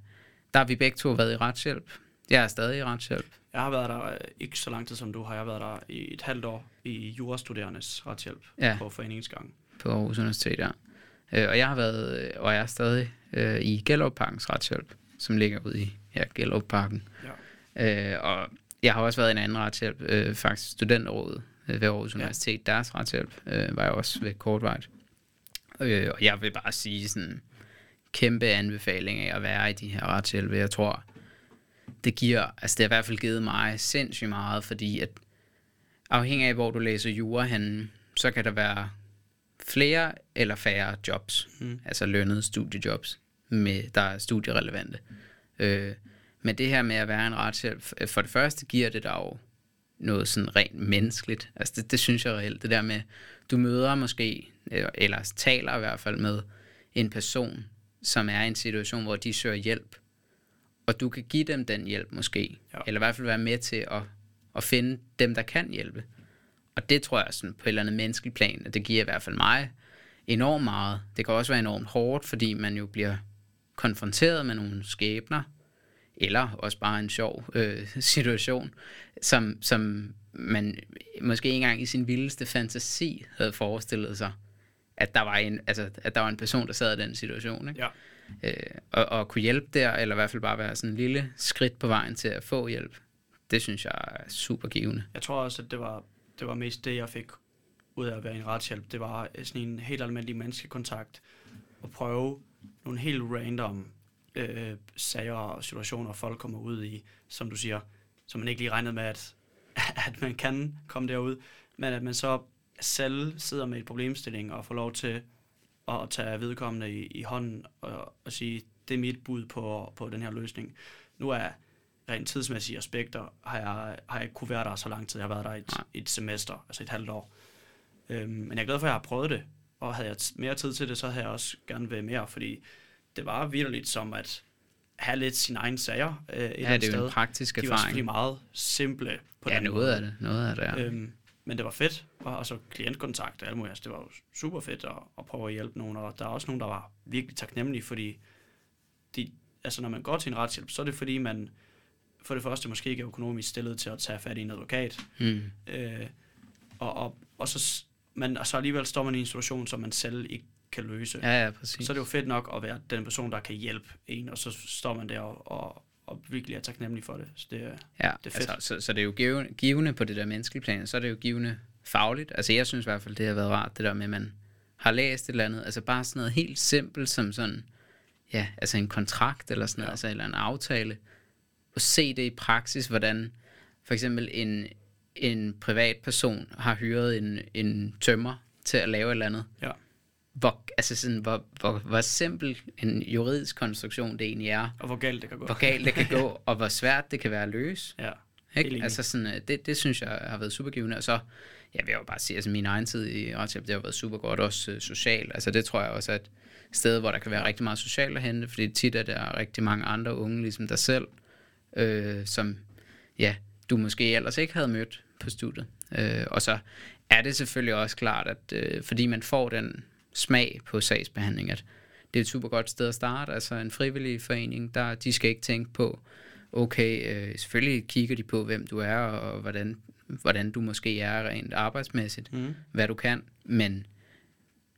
der har vi begge to været i retshjælp. Jeg er stadig i retshjælp. Jeg har været der øh, ikke så lang tid som du har. Jeg har været der i et halvt år i jurastuderendes retshjælp Ja. på foreningsgangen. på Aarhus Universitet, ja. Øh, og jeg har været, øh, og jeg er stadig øh, i Gellerup Parkens retshjælp, som ligger ude i ja, Gellerup Parken. Ja. Øh, og jeg har også været i en anden retshjælp, øh, faktisk studenterrådet øh, ved Aarhus Ja. Universitet. Deres retshjælp øh, var jeg også ved kortvejt. Øh, og jeg vil bare sige sådan kæmpe anbefaling af at være i de her retshjælpe. Jeg tror, det giver, altså det har i hvert fald givet mig sindssygt meget, fordi at afhængig af, hvor du læser jura henne, så kan der være flere eller færre jobs, Mm. altså lønnede studiejobs, med, der er studierelevante. Øh, men det her med at være en retshjælp, for det første giver det dig jo noget sådan rent menneskeligt. Altså det, det synes jeg reelt, det der med, du møder måske, eller, eller taler i hvert fald med en person, som er i en situation, hvor de søger hjælp, og du kan give dem den hjælp måske, Ja. eller i hvert fald være med til at, at finde dem, der kan hjælpe. Og det tror jeg sådan på et eller andet menneskeligt plan, at det giver i hvert fald mig enormt meget. Det kan også være enormt hårdt, fordi man jo bliver konfronteret med nogle skæbner, eller også bare en sjov øh, [LAUGHS] situation, som, som man måske ikke engang i sin vildeste fantasi havde forestillet sig, at der var en, altså, at der var en person, der sad i den situation. Ikke? Ja. Øh, og, og kunne hjælpe der, eller i hvert fald bare være sådan en lille skridt på vejen til at få hjælp, det synes jeg er super givende. Jeg tror også, at det var, det var mest det, jeg fik ud af at være en retshjælp. Det var øh, sådan en helt almindelig menneskekontakt, og prøve nogle helt random øh, sager og situationer, folk kommer ud i, som du siger, som man ikke lige regnede med, at, [LAUGHS] at man kan komme derud, men at man så selv sidder med et problemstilling og får lov til at tage vedkommende i, i hånden og, og sige, det er mit bud på, på den her løsning. Nu er rent tidsmæssige aspekter, har jeg, har jeg ikke kunne være der så lang tid. Jeg har været der et, et semester, altså et halvt år. Øhm, men jeg er glad for, at jeg har prøvet det, og havde jeg mere tid til det, så havde jeg også gerne været mere, fordi det var virkelig som at have lidt sine egne sager øh, et ja, det er jo en praktisk De var erfaring. selvfølgelig meget simple på Ja, den noget måde. af det. Noget af det, ja. Øhm, men det var fedt, og, og så klientkontakt og alt muligt. Altså, det var jo super fedt at, at prøve at hjælpe nogen, og der er også nogen, der var virkelig taknemmelige, fordi de, altså, når man går til en retshjælp, så er det fordi, man for det første måske ikke er økonomisk stillet til at tage fat i en advokat, Mm. øh, og, og, og, så, men, og så alligevel står man i en situation, som man selv ikke kan løse. Ja, ja, præcis. Så er det jo fedt nok at være den person, der kan hjælpe en, og så står man der og, og, og virkelig er taknemmelig for det. Så det, er- Ja, Det er fedt. altså, så, så det er jo givende, givende på det der menneskelige plan, så er det jo givende fagligt. Altså jeg synes i hvert fald, det har været rart, det der med, at man har læst et eller andet, altså bare sådan noget helt simpelt som sådan, ja, altså en kontrakt eller sådan noget, Ja. altså en eller anden aftale, og se det i praksis, hvordan for eksempel en, en privatperson har hyret en, en tømmer til at lave et eller andet. Ja. Hvor, altså sådan, hvor, hvor, hvor simpel en juridisk konstruktion det egentlig er, og hvor galt det kan gå. hvor galt det kan gå, [LAUGHS] og hvor svært det kan være at løse. Ja, Ikke? Altså sådan, øh, det, det synes jeg har været super givende. Og så, jeg vil jo bare sige, altså min egen tid i retshjælp, det har været super godt, også uh, socialt. Altså det tror jeg også er et sted, hvor der kan være rigtig meget socialt at hente, fordi tit er der rigtig mange andre unge, ligesom dig selv, øh, som ja, du måske ellers ikke havde mødt på studiet. Øh, og så er det selvfølgelig også klart, at øh, fordi man får den smag på sagsbehandling, at det er et super godt sted at starte. Altså en frivillig forening, der, de skal ikke tænke på, okay, øh, selvfølgelig kigger de på, hvem du er, og hvordan, hvordan du måske er rent arbejdsmæssigt, Mm. hvad du kan, men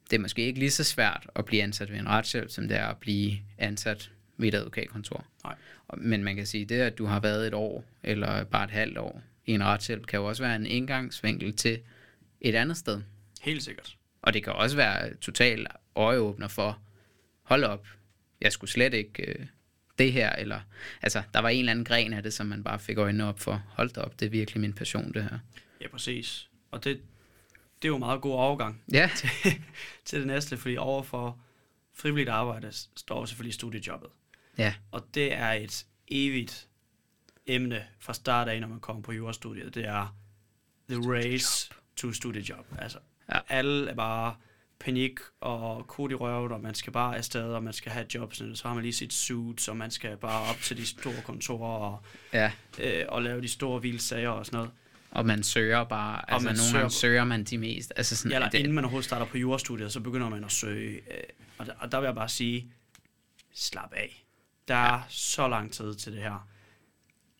det er måske ikke lige så svært at blive ansat ved en retshjælp, som det er at blive ansat ved et advokatkontor. Nej. Men man kan sige, det at du har været et år, eller bare et halvt år i en retshjælp, kan jo også være en indgangsvinkel til et andet sted. Helt sikkert. Og det kan også være totalt øjeåbner for, hold op, jeg skulle slet ikke øh, det her, eller altså, der var en eller anden gren af det, som man bare fik øjnene op for, hold da op, det er virkelig min passion, det her. Ja, præcis. Og det, det er jo en meget god overgang Ja, [LAUGHS] til det næste, fordi overfor frivilligt arbejde står selvfølgelig studiejobbet. ja, Og det er et evigt emne fra start af, når man kommer på jurastudiet. Det er the race to studiejob. Altså, Ja. alle er bare panik og kode i røven, og man skal bare afsted, og man skal have jobs, så har man lige sit suit, så man skal bare op til de store kontorer og, ja. øh, og lave de store vilde sager og sådan noget. Og man søger bare, altså man nogle søger- gange søger man de mest, altså sådan, Ja, eller det, inden man overhovedet starter på jurastudiet, så begynder man at søge. Øh, og, der, og der vil jeg bare sige, slap af. Der er ja. så lang tid til det her.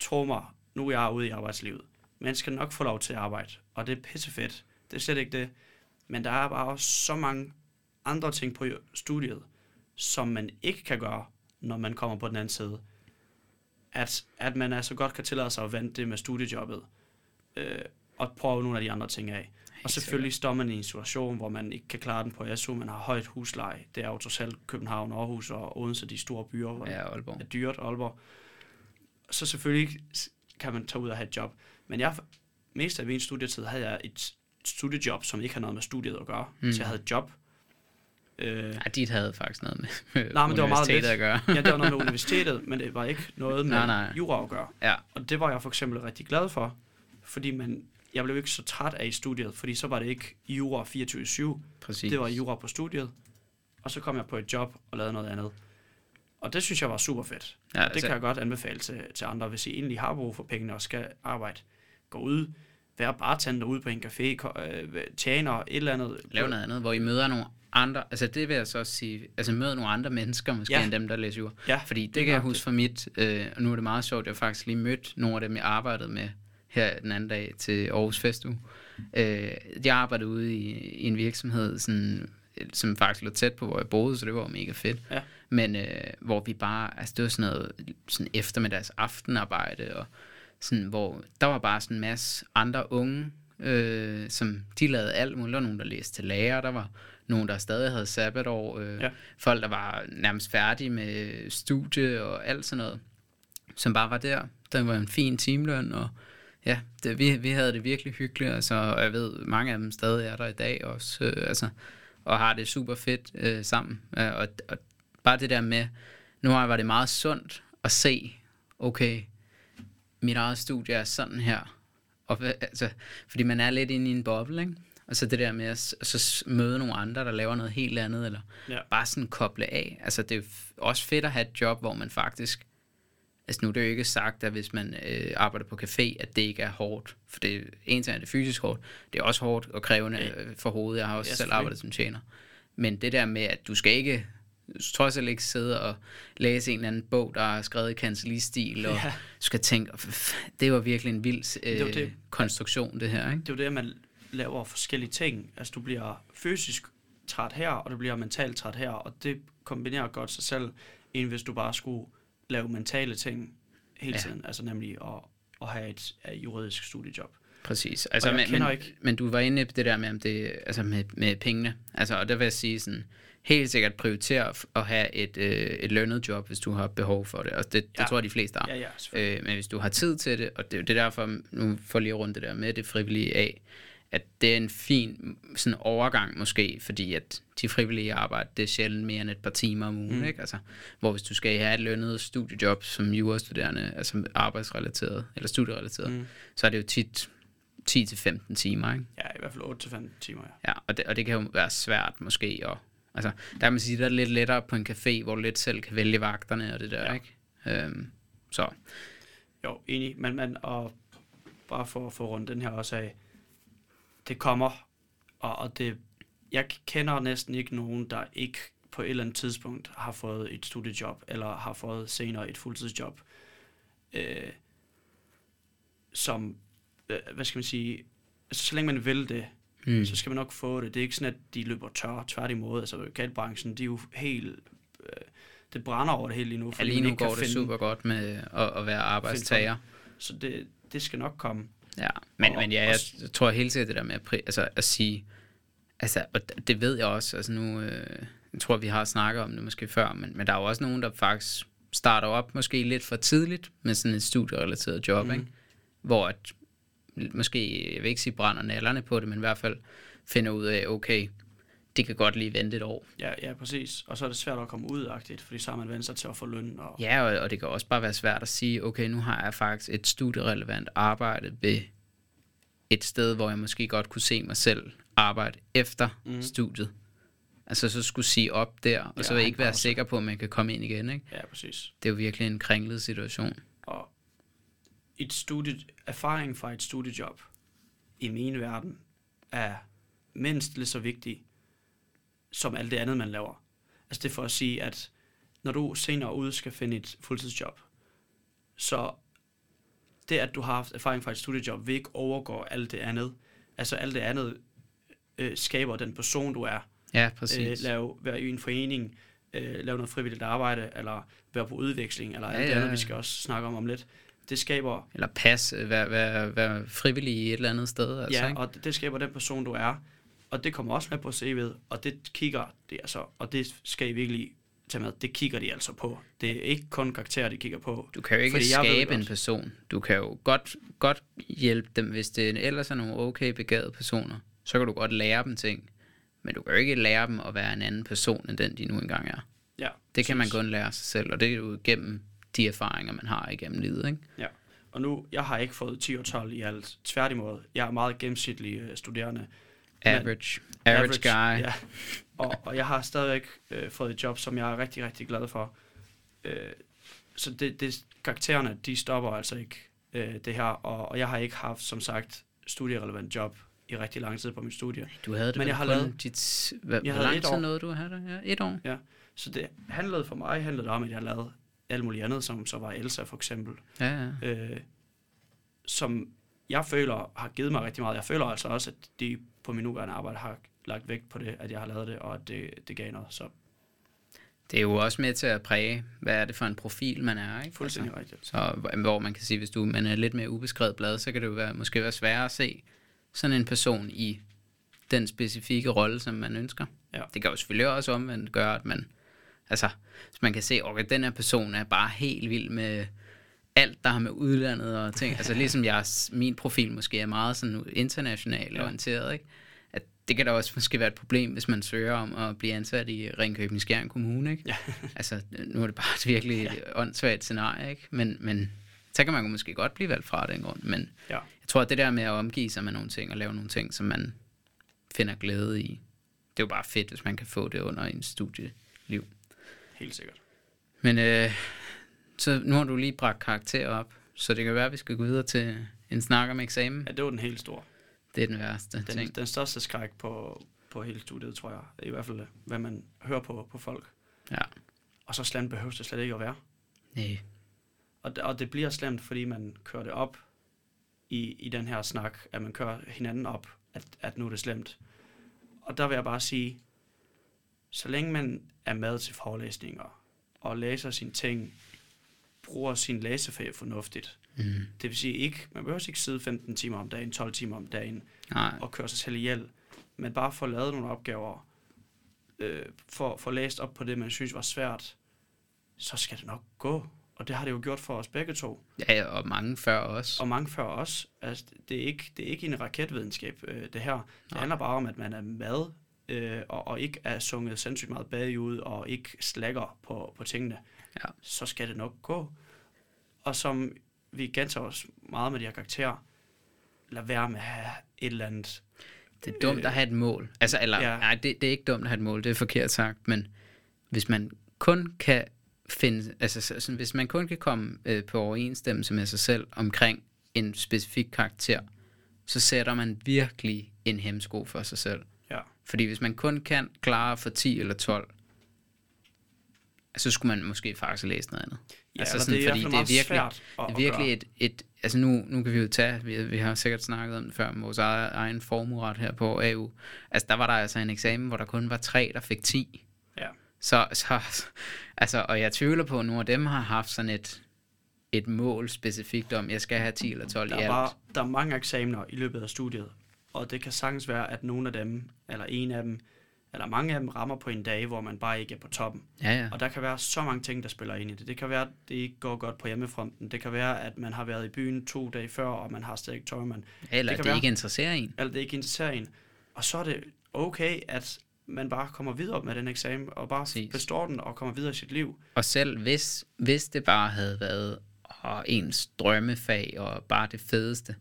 Tro mig, nu er jeg ude i arbejdslivet. Man skal nok få lov til at arbejde, og det er pissefedt. Det er slet ikke det. Men der er bare også så mange andre ting på studiet, som man ikke kan gøre, når man kommer på den anden side. At, at man altså godt kan tillade sig at vente det med studiejobbet, øh, og prøve nogle af de andre ting af. Og selvfølgelig står man i en situation, hvor man ikke kan klare den på SU, man har højt husleje. Det er jo trods alt København, Aarhus og Odense, de store byer, hvor det Ja, Aalborg. er dyrt, Aalborg. Så selvfølgelig kan man tage ud og have et job. Men jeg, mest af min studietid havde jeg et studiejob, som ikke har noget med studiet at gøre. Mm. Så jeg havde et job. Øh, Ja, dit havde faktisk noget med, [LAUGHS] med Nej, men det var meget lidt. at gøre. ja, det var noget med [LAUGHS] universitetet, men det var ikke noget med Nej, nej. jura at gøre. Ja, Og det var jeg for eksempel rigtig glad for, fordi man, jeg blev ikke så træt af i studiet, fordi så var det ikke jura 24-7, præcis. det var jura på studiet, og så kom jeg på et job og lavede noget andet. Og det synes jeg var super fedt. ja, det kan jeg godt anbefale til, til andre, hvis I egentlig har brug for pengene og skal arbejde. Gå ud, vær bartender ude på en café, øh, tjener et eller andet. Lav noget andet, hvor I møder nogle andre, altså det vil jeg så sige, altså møde nogle andre mennesker måske, Ja. end dem, der læser jura. Ja, Fordi det, det kan jeg huske fra mit, øh, og nu er det meget sjovt, jeg har faktisk lige mødt nogle af dem, jeg arbejdede med her den anden dag til Aarhus Festuge. Øh, jeg arbejdede ude i, i en virksomhed, sådan, som faktisk lå tæt på, hvor jeg boede, så det var mega fedt. Ja. Men øh, hvor vi bare, altså det var sådan noget sådan eftermiddags aftenarbejde, og sådan, hvor der var bare sådan en masse andre unge, øh, som de lavede alt muligt. Der var nogen, der læste til lærer, der var nogen, der stadig havde sabbatår, øh, Ja. folk, der var nærmest færdige med studie og alt sådan noget, som bare var der. Der var en fin timeløn, og ja, det, vi, vi havde det virkelig hyggeligt, altså, og jeg ved, mange af dem stadig er der i dag også, øh, altså, og har det super fedt øh, sammen. Øh, og, og bare det der med, nu var det meget sundt at se, okay, mit eget studie er sådan her. Og, altså, fordi man er lidt inde i en boble, ikke? Og så det der med at så møde nogle andre, der laver noget helt andet, eller Ja. bare sådan koble af. Altså det er også fedt at have et job, hvor man faktisk... Altså nu er det jo ikke sagt, at hvis man øh, arbejder på café, at det ikke er hårdt. For det, en ting er det fysisk hårdt, det er også hårdt og krævende Ja. for hovedet. Jeg har også Ja, selv arbejdet som tjener. Men det der med, at du skal ikke trods alt ikke sidde og læse en eller anden bog, der er skrevet i kancelistil, og Ja. skal tænke, "F- f- det var virkelig en vild Det øh, det. konstruktion, det her, ikke? det er jo det, at man laver forskellige ting. Altså, du bliver fysisk træt her, og du bliver mentalt træt her, og det kombinerer godt sig selv, end hvis du bare skulle lave mentale ting hele Ja. tiden. Altså nemlig at, at have et, et juridisk studiejob. Præcis. Altså, men, men, ikke- men du var inde på det der med, om det, altså med, med pengene. Altså, og der vil jeg sige sådan, helt sikkert prioritere at have et, øh, et lønnet job, hvis du har behov for det. Og det, det Ja. tror jeg, de fleste har. Ja, ja. Øh, men hvis du har tid til det, og det, er det er derfor, nu får lige rundt det der med det frivillige af, at det er en fin sådan overgang måske, fordi at de frivillige arbejde, det er sjældent mere end et par timer om ugen, Mm. ikke? Altså, hvor hvis du skal have et lønnet studiejob som jurastuderende, altså arbejdsrelateret, eller studierelateret, Mm. så er det jo tit 10-15 timer, ikke? Ja, i hvert fald 8-15 timer, ja. Ja, og det, og det kan jo være svært måske, og altså, der kan man sige, der er lidt lettere på en café, hvor du lidt selv kan vælge vagterne og det der, Ja. ikke? Øhm, så, Jo, enig. Men, men og bare for at få rundt den her også af, det kommer, og, og det, jeg kender næsten ikke nogen, der ikke på et eller andet tidspunkt har fået et studiejob, eller har fået senere et fuldtidsjob, øh, som, øh, hvad skal man sige, så længe man vil det, mm. så skal man nok få det. Det er ikke sådan, at de løber tør. Tværtimod, altså advokatbranchen, de er jo helt, øh, det brænder over det hele lige nu. ja, lige nu går det finde- super godt med at, at være arbejdstager. Så det, det skal nok komme. Ja, men, Og men ja, jeg også- tror helt sikkert det der med at, altså, at sige, altså, og det ved jeg også, altså nu, øh, jeg tror vi har snakket om det måske før, men, men der er jo også nogen, der faktisk starter op måske lidt for tidligt med sådan et studierelateret job, mm. ikke? hvor at, måske, jeg vil ikke sige brænder nallerne på det, men i hvert fald finder ud af, okay, det kan godt lige vente et år. Ja, ja, præcis. Og så er det svært at komme ud agtigt, fordi så har man vendt sig til at få løn. Og, Ja, og, og det kan også bare være svært at sige, okay, nu har jeg faktisk et studierelevant arbejde ved et sted, hvor jeg måske godt kunne se mig selv arbejde efter mm. studiet. Altså så skulle sige op der, og Ja, så ikke være sikker på, at man kan komme ind igen. Ikke? ja, præcis. Det er jo virkelig en kringlet situation. Og et studie, erfaring fra et studiejob i min verden er mindst lige så vigtig som alt det andet, man laver. Altså det er for at sige, at når du senere ude skal finde et fuldtidsjob, så det, at du har haft erfaring fra et studiejob, vil ikke overgå alt det andet. Altså alt det andet øh, skaber den person, du er. Ja, Øh, præcis. lave, være i en forening, øh, lave noget frivilligt arbejde, eller være på udveksling, eller Ja, alt det ja, andet, vi skal også snakke om om lidt. Det skaber, Eller pas, være, være, være frivillig i et eller andet sted. Altså, ja, ikke? og det, det skaber den person, du er. Og det kommer også med på CV'et, og det kigger det altså, og det skal I virkelig tage med, det kigger de altså på. Det er ikke kun karakterer, de kigger på. Du kan jo ikke skabe en person. Du kan jo godt, godt hjælpe dem, hvis det ellers er nogle okay begavede personer. Så kan du godt lære dem ting. Men du kan jo ikke lære dem at være en anden person, end den de nu engang er. Ja, Det kan man præcis. kun lære sig selv, og det er jo gennem de erfaringer, man har igennem livet. Ikke? Ja, og nu, jeg har ikke fået 10 og 12 i alt. Tværtimod, jeg er meget gennemsnitlig øh, studerende. Men- Average. Average, average guy. Ja. Og, og jeg har stadigvæk øh, fået et job, som jeg er rigtig, rigtig glad for. Øh, så det, det, karaktererne, de stopper altså ikke øh, det her, og, og jeg har ikke haft, som sagt, studierelevant job i rigtig lang tid på mit studie. Du havde det Men jeg har lavet- dit... Hvad, Jeg hvor havde lang et tid år. nåede du at have det? Ja, et år. Så det handlede for mig handlede det om, at jeg lavede alt muligt andet, som så var Elsa for eksempel. Ja, ja. øh, som jeg føler har givet mig rigtig meget. Jeg føler altså også, at de på min nuværende arbejde har lagt vægt på det, at jeg har lavet det, og at det, det gav noget. Så Det er jo også med til at præge, hvad er det for en profil, man er, ikke? fuldstændig altså. rigtigt. Så hvor man kan sige, hvis du man er lidt mere ubeskrevet blad, så kan det jo være, måske være sværere at se sådan en person i den specifikke rolle, som man ønsker. Ja. Det kan jo selvfølgelig også omvendt gøre, at man, altså, hvis man kan se, okay, den her person er bare helt vild med alt, der har med udlandet og ting. altså [LAUGHS] ligesom jeg, min profil måske er meget sådan internationalt Ja. orienteret, ikke? At det kan da også måske være et problem, hvis man søger om at blive ansat i Ringkøbing Skjern Kommune, ikke? Ja. [LAUGHS] altså, nu er det bare et virkelig ja. åndssvagt scenarie, ikke? Men, men så kan man måske godt blive valgt fra den grund. Men Ja. jeg tror, at det der med at omgive sig med nogle ting og lave nogle ting, som man finder glæde i, det er jo bare fedt, hvis man kan få det under en studieliv. Helt sikkert. Men øh, så nu har du lige bragt karakter op, så det kan være, at vi skal gå videre til en snak om eksamen. Ja, det var den helt store. Det er den værste Den, ting. den største skræk på, på hele studiet, tror jeg. I hvert fald, hvad man hører på, på folk. Ja. Og så slemt behøver det slet ikke at være. Nej. Og, det- og det bliver slemt, fordi man kører det op i, i den her snak, at man kører hinanden op, at, at nu er det slemt. Og der vil jeg bare sige, så længe man er med til forelæsninger, og læser sine ting, bruger sin læsefag fornuftigt, Mm. det vil sige ikke, man behøver ikke sidde 15 timer om dagen, 12 timer om dagen, Nej. og køre sig selv ihjel, men bare få lavet nogle opgaver, øh, for, for læst op på det, man synes var svært, så skal det nok gå. Og det har det jo gjort for os begge to. Ja, og mange før også. Og mange før os. Altså, det, er ikke, det er ikke en raketvidenskab, øh, det her. Det Nej. handler bare om, at man er med, øh, og, og ikke er sunget sindssygt meget bagud, og ikke slækker på, på tingene. Ja. Så skal det nok gå. Og som vi gentager os meget med de her karakterer, lad være med at have et eller andet. Det er dumt at have et mål. Altså, eller, ja. Nej, det, det er ikke dumt at have et mål, det er forkert sagt, men hvis man kun kan finde, altså så- sådan, hvis man kun kan komme øh, på overensstemmelse med sig selv omkring en specifik karakter, så sætter man virkelig en hemsko for sig selv. Fordi hvis man kun kan klare for 10 eller 12, så skulle man måske faktisk læse noget andet. Ja, Altså sådan, det er, fordi det er virkelig- Det er virkelig et, et altså nu, nu kan vi jo tage, vi, vi har sikkert snakket om det før, med vores egen, formueret her på AU. Altså der var der altså en eksamen, hvor der kun var tre, der fik 10. Ja. Så, så altså, og jeg tvivler på, at nogle af dem har haft sådan et, et mål specifikt om, jeg skal have 10 eller 12 Der i alt. bare, der er mange eksamener i løbet af studiet, og det kan sagtens være, at nogle af dem, eller en af dem, eller mange af dem rammer på en dag, hvor man bare ikke er på toppen. Ja, ja. Og der kan være så mange ting, der spiller ind i det. Det kan være, at det ikke går godt på hjemmefronten. Det kan være, at man har været i byen to dage før, og man har stadig ikke tøj, man, Eller det kan det være. ikke interesserer en. eller det ikke interesserer en. Og så er det okay, at man bare kommer videre med den eksamen, og bare Præcis. består den, og kommer videre i sit liv. Og selv hvis, hvis det bare havde været åh, ens drømmefag og bare det fedeste,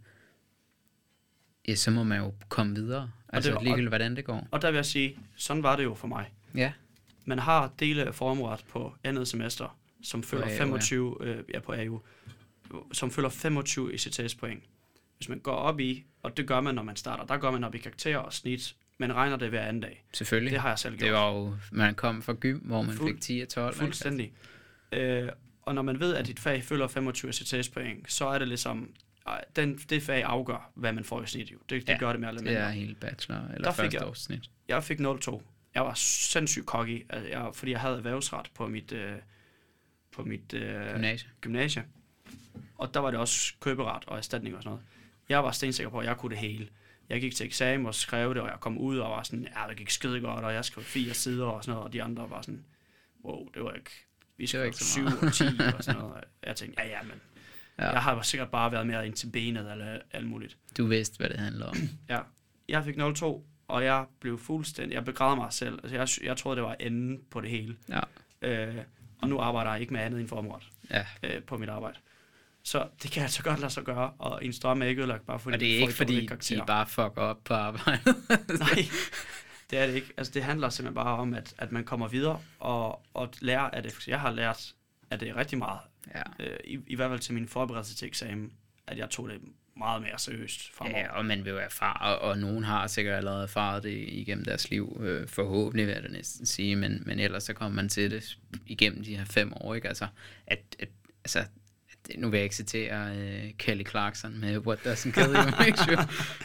ja, så må man jo komme videre. Altså var- ligegyldigt, hvordan det går. Og der vil jeg sige, sådan var det jo for mig. Ja. Man har dele af formret på andet semester, som følger AU, ja. 25, øh, ja, på AU, som følger 25 ECTS-point. Hvis man går op i, og det gør man, når man starter, der går man op i karakterer og snit, men regner det hver anden dag. Selvfølgelig. Det har jeg selv gjort. Det var jo, man kom fra gym, hvor man Fuld- fik 10 og 12. ikke? Fuldstændig. Øh, og når man ved, at dit fag følger 25 ECTS-point, så er det ligesom, den, det fag afgør, hvad man får i snit. Jo. Det, det Ja, gør det mere eller Det er mindre. hele bachelor eller Der fik første jeg- års snit. Jeg fik 0,2. Jeg var sindssygt cocky, altså, jeg, fordi jeg havde erhvervsret på mit, øh, på mit øh, Gymnasie. gymnasie. Og der var det også køberet og erstatning og sådan noget. Jeg var stensikker på, at jeg kunne det hele. Jeg gik til eksamen og skrev det, og jeg kom ud og var sådan, ja, det gik skide godt, og jeg skrev fire sider og sådan noget, og de andre var sådan, wow, det var ikke, vi skrev ikke så 7 meget. og 10 og sådan noget. Jeg tænkte, ja, ja, men Ja. jeg har sikkert bare været mere ind til benet eller alt muligt. Du vidste, hvad det handler om. [CLEARS THROAT] Ja, jeg fik 0,2, og jeg blev fuldstændig, jeg begræder mig selv. Altså, jeg, jeg troede, det var enden på det hele. Ja. Øh, og nu arbejder jeg ikke med andet end formret Ja. øh, på mit arbejde. Så det kan altså godt lade sig gøre, og en strøm er ikke ødelagt, bare fordi Og det er ikke fordi, de bare fucker op på arbejdet. [LAUGHS] Nej, det er det ikke. Altså, det handler simpelthen bare om, at, at man kommer videre og, og lærer af det. Jeg har lært af det rigtig meget, ja. øh, i, i hvert fald til min forberedelse til eksamen, at jeg tog det meget mere seriøst fremover. Ja, og man vil jo erfare, og nogen har sikkert allerede erfaret det igennem deres liv, øh, forhåbentlig vil jeg da næsten sige, men, men ellers så kommer man til det igennem de her fem år, ikke? Altså, at, at altså, nu vil jeg ikke citere uh, Kelly Clarkson med What doesn't kill you makes [LAUGHS] you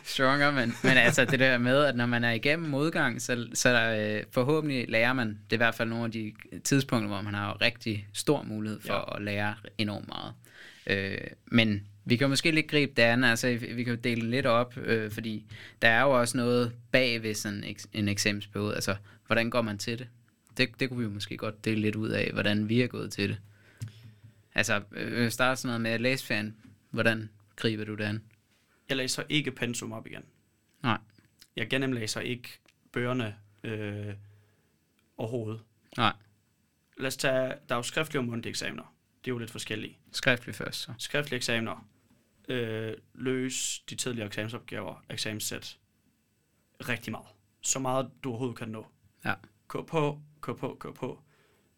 stronger, men, men altså det der med, at når man er igennem modgang, så, så uh, forhåbentlig lærer man, det er i hvert fald nogle af de tidspunkter, hvor man har rigtig stor mulighed for ja. at lære enormt meget. Uh, men vi kan måske lidt gribe det andet, altså vi kan jo dele lidt op, øh, fordi der er jo også noget bag ved sådan en eksamensperiode, altså hvordan går man til det? det? Det kunne vi jo måske godt dele lidt ud af, hvordan vi er gået til det. Altså, øh, starte sådan noget med at læse fan. Hvordan griber du det an? Jeg læser ikke pensum op igen. Nej. Jeg gennemlæser ikke bøgerne øh, overhovedet. Nej. Lad os tage, der er jo skriftlige og mundtlige eksamener. Det er jo lidt forskellige. Skriftlige først, så. Skriftlige eksamener. Øh, løs de tidligere eksamensopgaver, eksamenssæt. Rigtig meget. Så meget du overhovedet kan nå. Ja. Gå på, gå på, gå på.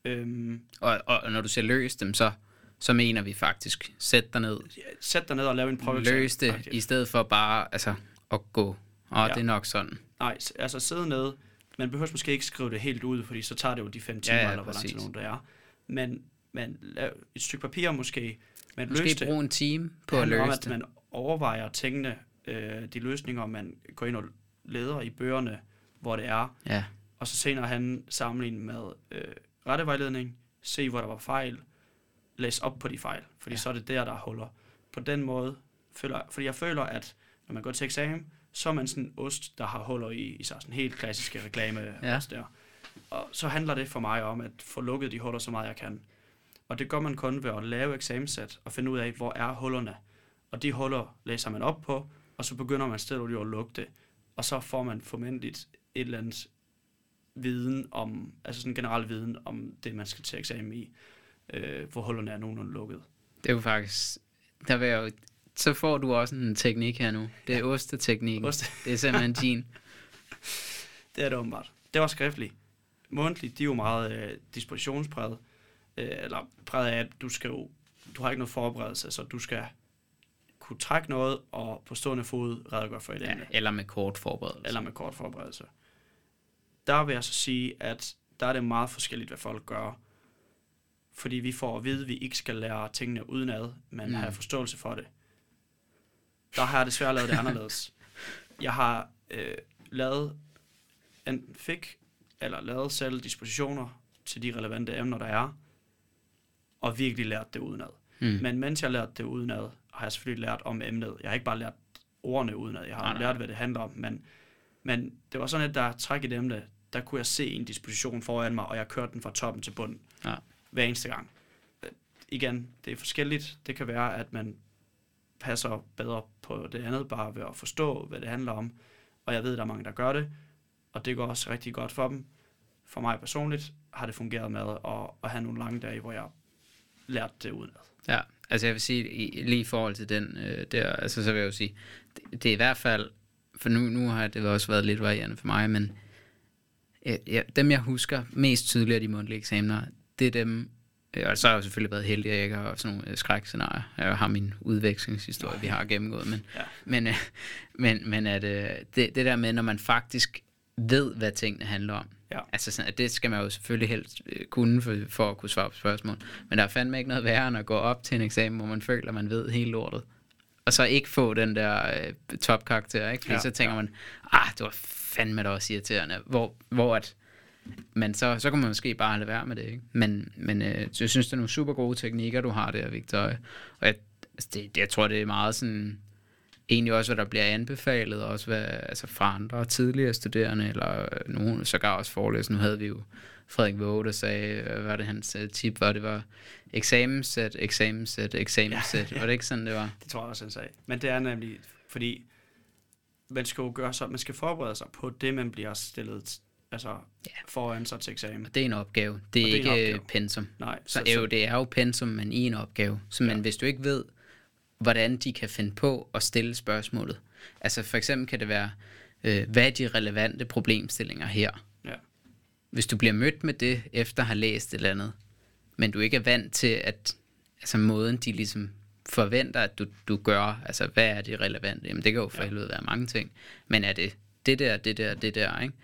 Øhm, og, og når du ser løs dem, så så mener vi faktisk, sæt dig ned. Sæt dig ned og lav en prøve. Løs det, i stedet for bare altså, at gå. Og ja. det er nok sådan. Nej, altså sidde ned. Man behøver måske ikke skrive det helt ud, fordi så tager det jo de fem timer, ja, ja, eller hvor lang tid der er. Men, men lav et stykke papir måske. Men måske bruge en time på at løse om, at det. man overvejer tingene, øh, de løsninger, man går ind og leder i bøgerne, hvor det er. Ja. Og så senere han sammenligne med øh, rettevejledning, se hvor der var fejl, læse op på de fejl, fordi ja. så er det der, der er huller. På den måde, føler, fordi jeg føler, at når man går til eksamen, så er man sådan en ost, der har huller i, i sig, sådan helt klassiske reklame ja. der. Og så handler det for mig om at få lukket de huller så meget jeg kan. Og det gør man kun ved at lave eksamenssæt og finde ud af, hvor er hullerne. Og de huller læser man op på, og så begynder man stille at lukke det. Og så får man formentlig et eller andet viden om, altså sådan en generel viden om det, man skal til eksamen i øh, hvor hullerne er nogenlunde lukket. Det er jo faktisk, der vil jeg jo, så får du også en teknik her nu. Det er ja. osteteknikken. Oste. det er simpelthen [LAUGHS] din. det er det åbenbart. Det var skriftligt. Mundtligt, de er jo meget øh, dispositionspræget. Øh, eller præget af, at du skal jo, du har ikke noget forberedelse, så du skal kunne trække noget og på stående fod redegøre for et ja, emne. Eller med kort forberedelse. Eller med kort forberedelse. Der vil jeg så sige, at der er det meget forskelligt, hvad folk gør fordi vi får at vide, at vi ikke skal lære tingene udenad, men mm. have forståelse for det. Der har jeg desværre lavet det [LAUGHS] anderledes. Jeg har øh, lavet, enten fik, eller lavet selv dispositioner til de relevante emner, der er, og virkelig lært det udenad. Mm. Men mens jeg lærte det udenad, har jeg selvfølgelig lært om emnet. Jeg har ikke bare lært ordene udenad, jeg har nej, nej. lært, hvad det handler om, men, men det var sådan, at der træk i et emne, der kunne jeg se en disposition foran mig, og jeg kørte den fra toppen til bunden. Ja hver eneste gang. Igen, det er forskelligt. Det kan være, at man passer bedre på det andet, bare ved at forstå, hvad det handler om. Og jeg ved, at der er mange, der gør det, og det går også rigtig godt for dem. For mig personligt har det fungeret med at, at have nogle lange dage, hvor jeg lærte det udenad. Ja, altså jeg vil sige, lige i forhold til den øh, der, altså så vil jeg jo sige, det, det er i hvert fald, for nu, nu har det også været lidt varierende for mig, men øh, ja, dem jeg husker mest tydeligt af de mundtlige eksamener, det er dem, øh, og så har jeg selvfølgelig været heldig, at jeg ikke har sådan nogle øh, skrækscenarier. Jeg har min udvekslingshistorie, vi har gennemgået, men, ja. men, øh, [LAUGHS] men, men at, det, det der med, når man faktisk ved, hvad tingene handler om, Ja. Altså sådan, at det skal man jo selvfølgelig helst kunne for, for at kunne svare på spørgsmål. Men der er fandme ikke noget værre end at gå op til en eksamen, hvor man føler, at man ved hele lortet. Og så ikke få den der øh, topkarakter, ikke? Fordi ja, så tænker ja. man, ah, det var fandme da også irriterende. Hvor, hvor at, men så, så kan man måske bare lade være med det. Ikke? Men, men øh, jeg synes, det er nogle super gode teknikker, du har der, Victor. Og jeg, altså det, jeg tror, det er meget sådan, egentlig også, hvad der bliver anbefalet, også hvad, altså fra andre tidligere studerende, eller nogen sågar også forelæs. Nu havde vi jo Frederik Våge, der sagde, hvad var det hans uh, tip var, det var eksamenssæt, eksamenssæt, eksamenssæt. Ja, ja. Var det ikke sådan, det var? Det tror jeg også, han sagde. Men det er nemlig, fordi man skal jo gøre så, man skal forberede sig på det, man bliver stillet altså ja. foran sig til eksamen. Og det er en opgave. Det er, det er ikke opgave. pensum. Nej. Så, så, jo, det er jo pensum, men i en opgave. Så ja. men hvis du ikke ved, hvordan de kan finde på at stille spørgsmålet. Altså for eksempel kan det være, øh, hvad er de relevante problemstillinger her? Ja. Hvis du bliver mødt med det, efter at have læst et eller andet, men du ikke er vant til, at altså måden, de ligesom forventer, at du, du gør, altså hvad er det relevante? Jamen det kan jo for Ja. helvede være mange ting, men er det det der, det der, det der, ikke?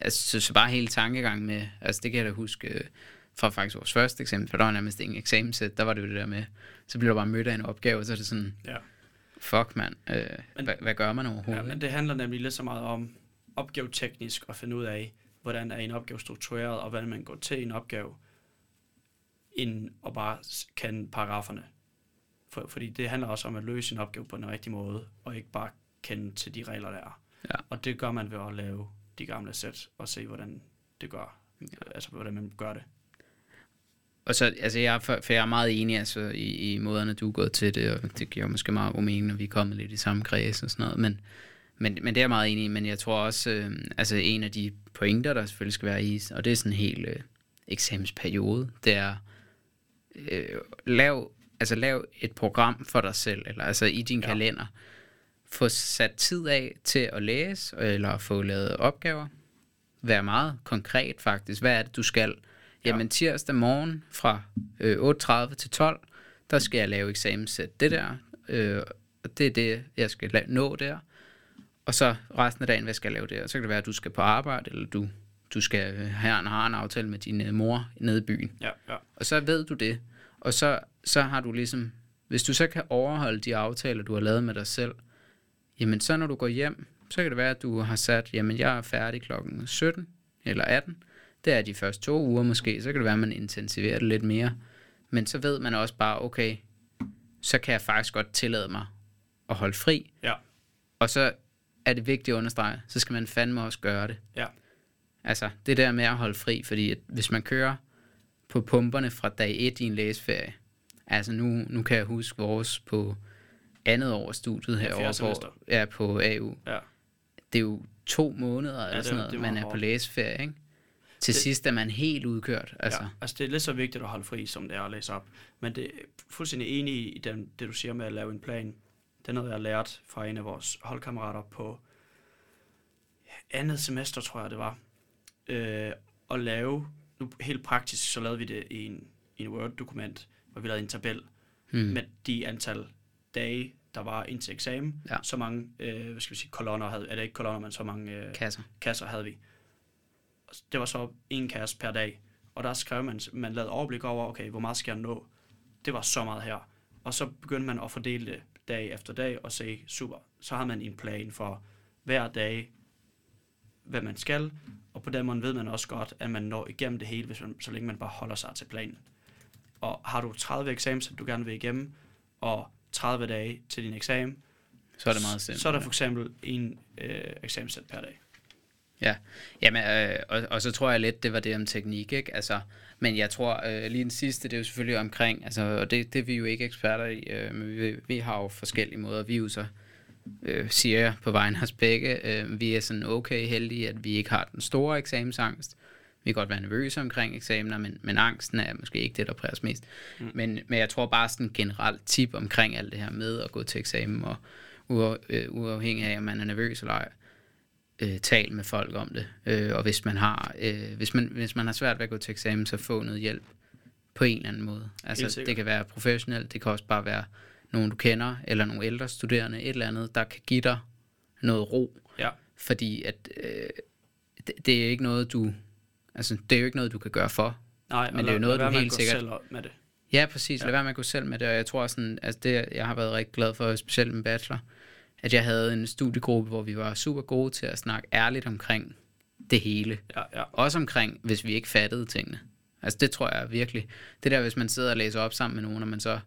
Altså, så, så bare hele tankegang med, altså det kan jeg da huske øh, fra faktisk vores første eksempel, for der var nærmest ingen eksamenssæt, der var det jo det der med, så bliver du bare mødt af en opgave, og så er det sådan, Ja. fuck mand, øh, Men- hvad, hvad gør man Ja, overhovedet? men det handler nemlig lidt så meget om opgaveteknisk at finde ud af, hvordan er en opgave struktureret, og hvordan man går til en opgave, end at bare kende paragraferne. For, fordi det handler også om at løse en opgave på den rigtige måde, og ikke bare kende til de regler, der er. Ja. Og det gør man ved at lave de gamle sæt, og se, hvordan det gør. Ja. Altså, hvordan man gør det. Og så, altså jeg, er for, for jeg er meget enig altså, i, i måderne, du er gået til det, og det giver måske meget god mening, når vi er kommet lidt i samme kreds og sådan noget, men, men, men det er jeg meget enig i, men jeg tror også, øh, altså en af de pointer, der selvfølgelig skal være i, og det er sådan en hel øh, eksamensperiode, det er, øh, lav, altså lav et program for dig selv, eller altså i din ja. kalender, få sat tid af til at læse, eller få lavet opgaver, være meget konkret faktisk, hvad er det, du skal, Jamen tirsdag morgen fra øh, 8.30 til 12, der skal jeg lave eksamenssæt det der, øh, og det er det, jeg skal la- nå der. Og så resten af dagen, hvad skal jeg lave der? Så kan det være, at du skal på arbejde, eller du, du skal øh, have en, har en aftale med din øh, mor nede i byen. Ja, ja. Og så ved du det. Og så, så har du ligesom, hvis du så kan overholde de aftaler, du har lavet med dig selv, jamen så når du går hjem, så kan det være, at du har sat, jamen jeg er færdig klokken 17 eller 18. Det er de første to uger måske, så kan det være, at man intensiverer det lidt mere. Men så ved man også bare, okay, så kan jeg faktisk godt tillade mig at holde fri. Ja, Og så er det vigtigt at understrege, så skal man fandme også gøre det. ja. Altså, det der med at holde fri, fordi at hvis man kører på pumperne fra dag 1 i en læsferie, altså nu, nu kan jeg huske vores på andet år af studiet herovre, semester. hvor, ja, på AU. ja. Det er jo to måneder eller det- sådan noget, det man er hårdt. på læsferie, ikke? Til Det- sidst er man helt udkørt, altså. Altså. Ja, altså det er lidt så vigtigt at holde fri, som det er at læse op. Men det er fuldstændig enig i den, det, du siger med at lave en plan. Det er noget, jeg har lært fra en af vores holdkammerater på andet semester, tror jeg det var. Øh, at lave, nu helt praktisk, så lavede vi det i en, i en Word-dokument, hvor vi lavede en tabel Hmm. med de antal dage, der var indtil eksamen. Ja. Så mange, øh, hvad skal vi sige, kolonner havde, eller ikke kolonner, men så mange øh, Kasser. kasser havde vi. Det var så en kasse per dag. Og der skrev man, man lavede overblik over, okay, hvor meget skal jeg nå? Det var så meget her. Og så begyndte man at fordele det dag efter dag og se, super, så har man en plan for hver dag, hvad man skal. Og på den måde ved man også godt, at man når igennem det hele, hvis man, så længe man bare holder sig til planen. Og har du 30 eksamener, du gerne vil igennem, og 30 dage til din eksamen, Så er det meget simpelt. så er der for eksempel en øh, eksamenssæt per dag. Ja, Jamen, øh, og, og så tror jeg lidt, det var det om teknik, ikke? Altså, men jeg tror øh, lige den sidste, det er jo selvfølgelig omkring, altså, og det, det er vi jo ikke eksperter i, øh, men vi, vi har jo forskellige måder. Vi jo så, øh, siger jeg på vejen af os begge, øh, vi er sådan okay heldige, at vi ikke har den store eksamensangst. Vi kan godt være nervøse omkring eksamener, men, men angsten er måske ikke det, der præger os mest. Mm. Men, men jeg tror bare sådan en generelt tip omkring alt det her med at gå til eksamen, og øh, uafhængig af, om man er nervøs eller ej, øh, tal med folk om det. Øh, og hvis man har øh, hvis man hvis man har svært ved at gå til eksamen, så få noget hjælp på en eller anden måde. Altså det kan være professionelt, det kan også bare være nogen du kender eller nogle ældre studerende, et eller andet, der kan give dig noget ro, Ja, fordi at øh, det, det er ikke noget du altså det er jo ikke noget du kan gøre for. nej, Men det er jo noget, du helt sikkert- Selv med det. Ja, præcis. Ja. Lad være med at gå selv med det, og jeg tror sådan, altså det, jeg har været rigtig glad for, specielt med bachelor, at jeg havde en studiegruppe, hvor vi var super gode til at snakke ærligt omkring det hele. Ja, ja. Også omkring, hvis vi ikke fattede tingene. Altså det tror jeg virkelig. Det der, hvis man sidder og læser op sammen med nogen, og man så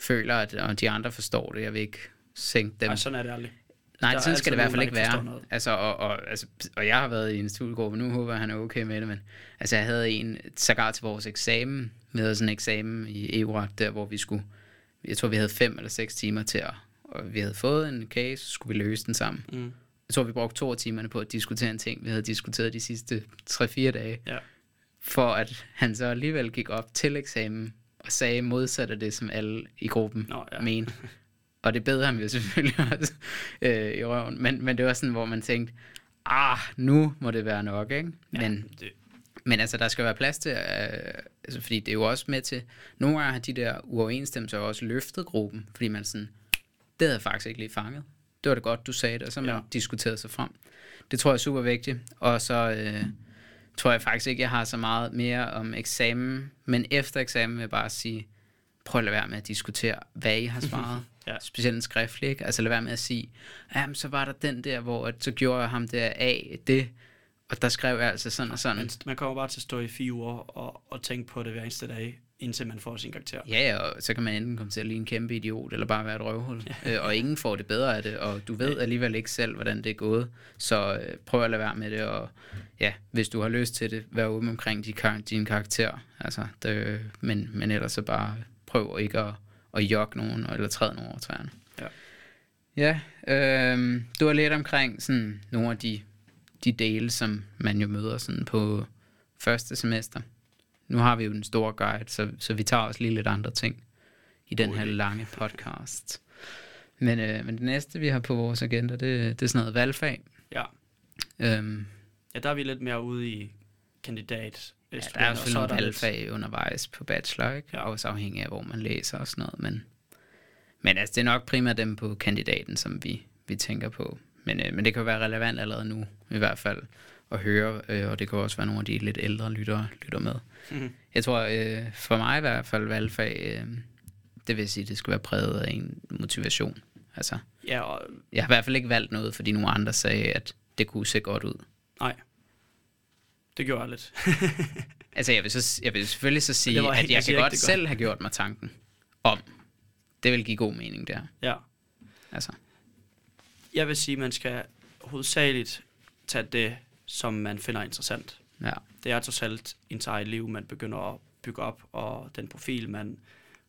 føler, at og de andre forstår det, jeg vil ikke sænke dem. Ej, sådan er det aldrig. Nej, der er sådan skal det i hvert fald ikke være. Altså, og, og, altså, og jeg har været i en studiegruppe, nu håber jeg, han er okay med det, men altså, jeg havde en, sågar til vores eksamen, havde sådan en eksamen i EU-ret, der hvor vi skulle, jeg tror vi havde fem eller seks timer til at, og vi havde fået en case, så skulle vi løse den sammen. Mm. Jeg tror, vi brugte to af timerne på at diskutere en ting, vi havde diskuteret de sidste 3-4 dage, Ja. for at han så alligevel gik op til eksamen og sagde modsat af det, som alle i gruppen Nå, ja. mente. [LAUGHS] Og det bed ham jo selvfølgelig [LAUGHS] også øh, i røven. Men, men det var sådan, hvor man tænkte, ah, nu må det være nok, ikke? Ja, Men, det, Men altså, der skal være plads til, øh, altså, fordi det er jo også med til, nogle gange har de der uoverensstemmelser også løftet gruppen, fordi man sådan, det havde faktisk ikke lige fanget. Det var det godt, du sagde det, og så man Ja. diskuteret sig frem. Det tror jeg er super vigtigt. Og så øh, tror jeg faktisk ikke, jeg har så meget mere om eksamen, men efter eksamen vil jeg bare sige, prøv at lade være med at diskutere, hvad I har [LAUGHS] svaret. Ja. Specielt en skriftlig, ikke? Altså lad være med at sige, jamen så var der den der, hvor at, så gjorde jeg ham der af det, og der skrev jeg altså sådan og sådan. Men man kommer bare til at stå i fire uger og, og tænke på det hver eneste dag, indtil man får sin karakter. Ja, og så kan man enten komme til at ligne en kæmpe idiot, eller bare være et røvhul. Øh, og ingen får det bedre af det, og du ved alligevel ikke selv, hvordan det er gået. Så øh, prøv at lade være med det, og ja, hvis du har lyst til det, vær åben omkring de kar- dine karakterer. Altså, det, men, men ellers så bare prøv ikke at, at jogge nogen, eller træde nogen over træerne. Ja. Ja, øh, du var lidt omkring sådan nogle af de, de dele, som man jo møder sådan på første semester. Nu har vi jo den store guide, så, så vi tager også lige lidt andre ting i den God her lange podcast. Men, øh, men det næste, vi har på vores agenda, det, det er sådan noget valgfag. Ja. Øhm, ja, der er vi lidt mere ude i kandidat. ja, der er jo selvfølgelig nogle valgfag undervejs på bachelor, ikke? Ja. Også afhængig af, hvor man læser og sådan noget. Men, men altså, det er nok primært dem på kandidaten, som vi, vi tænker på. Men, øh, men det kan være relevant allerede nu, i hvert fald, at høre. Øh, og det kan også være nogle af de lidt ældre lyttere lytter med. Mhm. Jeg tror, øh, for mig i hvert fald, valgfag, øh, det vil sige, det skal være præget af en motivation. Altså, Ja, og jeg har i hvert fald ikke valgt noget, fordi nogle andre sagde, at det kunne se godt ud. nej. Det gjorde jeg lidt. [LAUGHS] Altså, jeg vil, så, jeg vil selvfølgelig så sige, var at jeg jeg kan godt selv have gjort mig tanken om. Det vil give god mening der. ja. Altså, Jeg vil sige, at man skal hovedsageligt tage det, som man finder interessant. ja. Det er trods alt ens eget liv, man begynder at bygge op, og den profil, man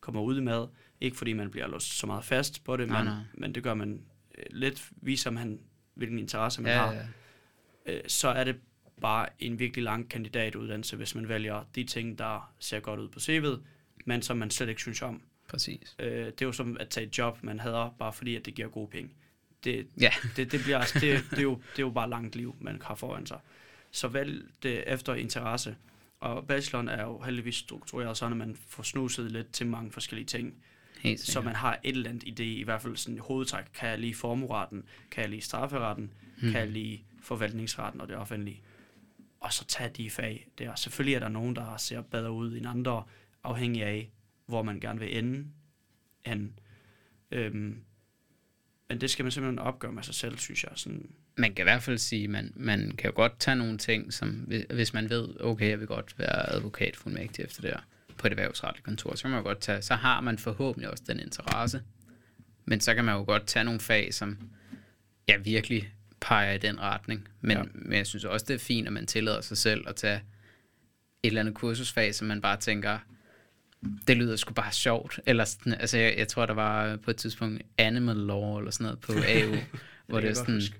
kommer ud med. Ikke fordi man bliver låst så meget fast på det, Nej, men, nej. men det gør man øh, lidt, viser man, hvilken interesse man ja, har. ja. øh, så er det bare en virkelig lang kandidatuddannelse, hvis man vælger de ting, der ser godt ud på CV'et, men som man slet ikke synes om. præcis. Øh, det er jo som at tage et job, man hader, bare fordi at det giver gode penge. Det, Ja, [LAUGHS] det, det, bliver, altså- det, det, er jo, det er jo bare langt liv, man har foran sig. Så vælg det efter interesse. Og bacheloren er jo heldigvis struktureret sådan, at man får snuset lidt til mange forskellige ting. helt Så man har et eller andet idé, i hvert fald sådan hovedtræk. Kan jeg lige formueretten? Kan jeg lige strafferetten? Hmm. Kan jeg lige forvaltningsretten og det offentlige? Og så tage de fag der. Selvfølgelig er der nogen, der ser bedre ud end andre, afhængig af, hvor man gerne vil ende. End, øhm, men det skal man simpelthen opgøre med sig selv, synes jeg. Sådan, Man kan i hvert fald sige, at man, man kan jo godt tage nogle ting, som hvis- man ved, okay, jeg vil godt være advokat fuldmægtig efter det her på et erhvervsretligt kontor, så kan man jo godt tage, så har man forhåbentlig også den interesse. Men så kan man jo godt tage nogle fag, som ja, virkelig peger i den retning. Men, Ja. men jeg synes også, det er fint, at man tillader sig selv at tage et eller andet kursusfag, som man bare tænker, det lyder sgu bare sjovt. Eller sådan, altså, jeg, jeg tror, der var på et tidspunkt Animal Law eller sådan noget på AU, [LAUGHS] hvor det er sådan, huske.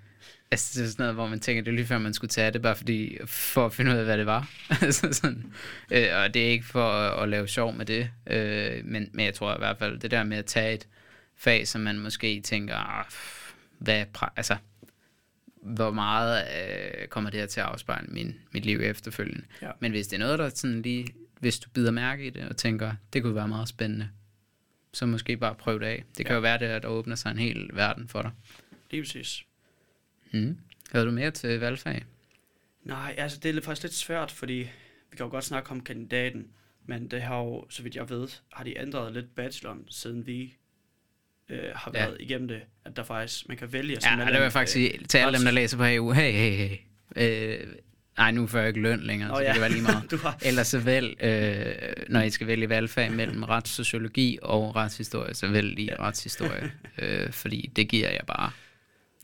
altså, det er sådan noget, hvor man tænker, det er lige før, man skulle tage det, bare fordi, for at finde ud af, hvad det var. [LAUGHS] altså sådan, øh, og det er ikke for at, at lave sjov med det, øh, men, men jeg tror i hvert fald, det der med at tage et fag, som man måske tænker, ah, hvad, altså, hvor meget øh, kommer det her til at afspejle min, mit liv efterfølgende. Ja. Men hvis det er noget, der sådan lige, hvis du bider mærke i det, og tænker, det kunne være meget spændende, så måske bare prøv det af. Det kan Ja. jo være, det, at der åbner sig en hel verden for dig. lige præcis. Mm. Havde du mere til valgfag? Nej, altså det er lidt- faktisk lidt svært, fordi vi kan jo godt snakke om kandidaten, men det har jo, så vidt jeg ved, har de ændret lidt bacheloren, siden vi øh, har Ja. været igennem det, at der faktisk, man kan vælge Ja, som det medlem, vil jeg faktisk øh, sige til alle dem, der læser på AU. Hey, hey, hey. Øh, nej, nu får jeg ikke løn længere, Nå, så det ja. kan være lige [LAUGHS] meget. har, Ellers så vælg, øh, når I skal vælge valgfag mellem [LAUGHS] retssociologi og retshistorie, så vælg lige Ja. [LAUGHS] retshistorie, øh, fordi det giver jeg bare.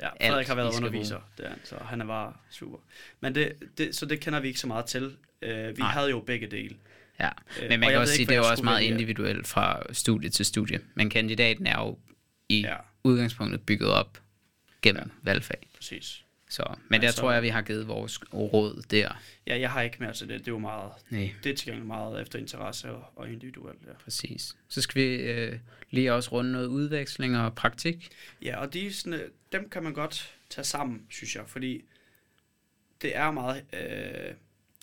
ja, alt, Frederik har I været underviser, det er, han, så han er bare super. Men det, det, så det kender vi ikke så meget til. Øh, vi Nej. havde jo begge dele. Ja, Øh, men man og kan også sige, ikke, det er også meget individuelt fra studie til studie. Men kandidaten er jo i Ja, udgangspunktet bygget op gennem Ja. valgfag. præcis. Så, men der Altså- tror jeg, vi har givet vores råd der. Ja, jeg har ikke mere til det. Det er jo meget, Nej. det er tilgængeligt meget efter interesse og, og individuelt. Ja. Præcis. Så skal vi øh, lige også runde noget udveksling og praktik. Ja, og de, sådan, øh, dem kan man godt tage sammen, synes jeg, fordi det er meget, øh,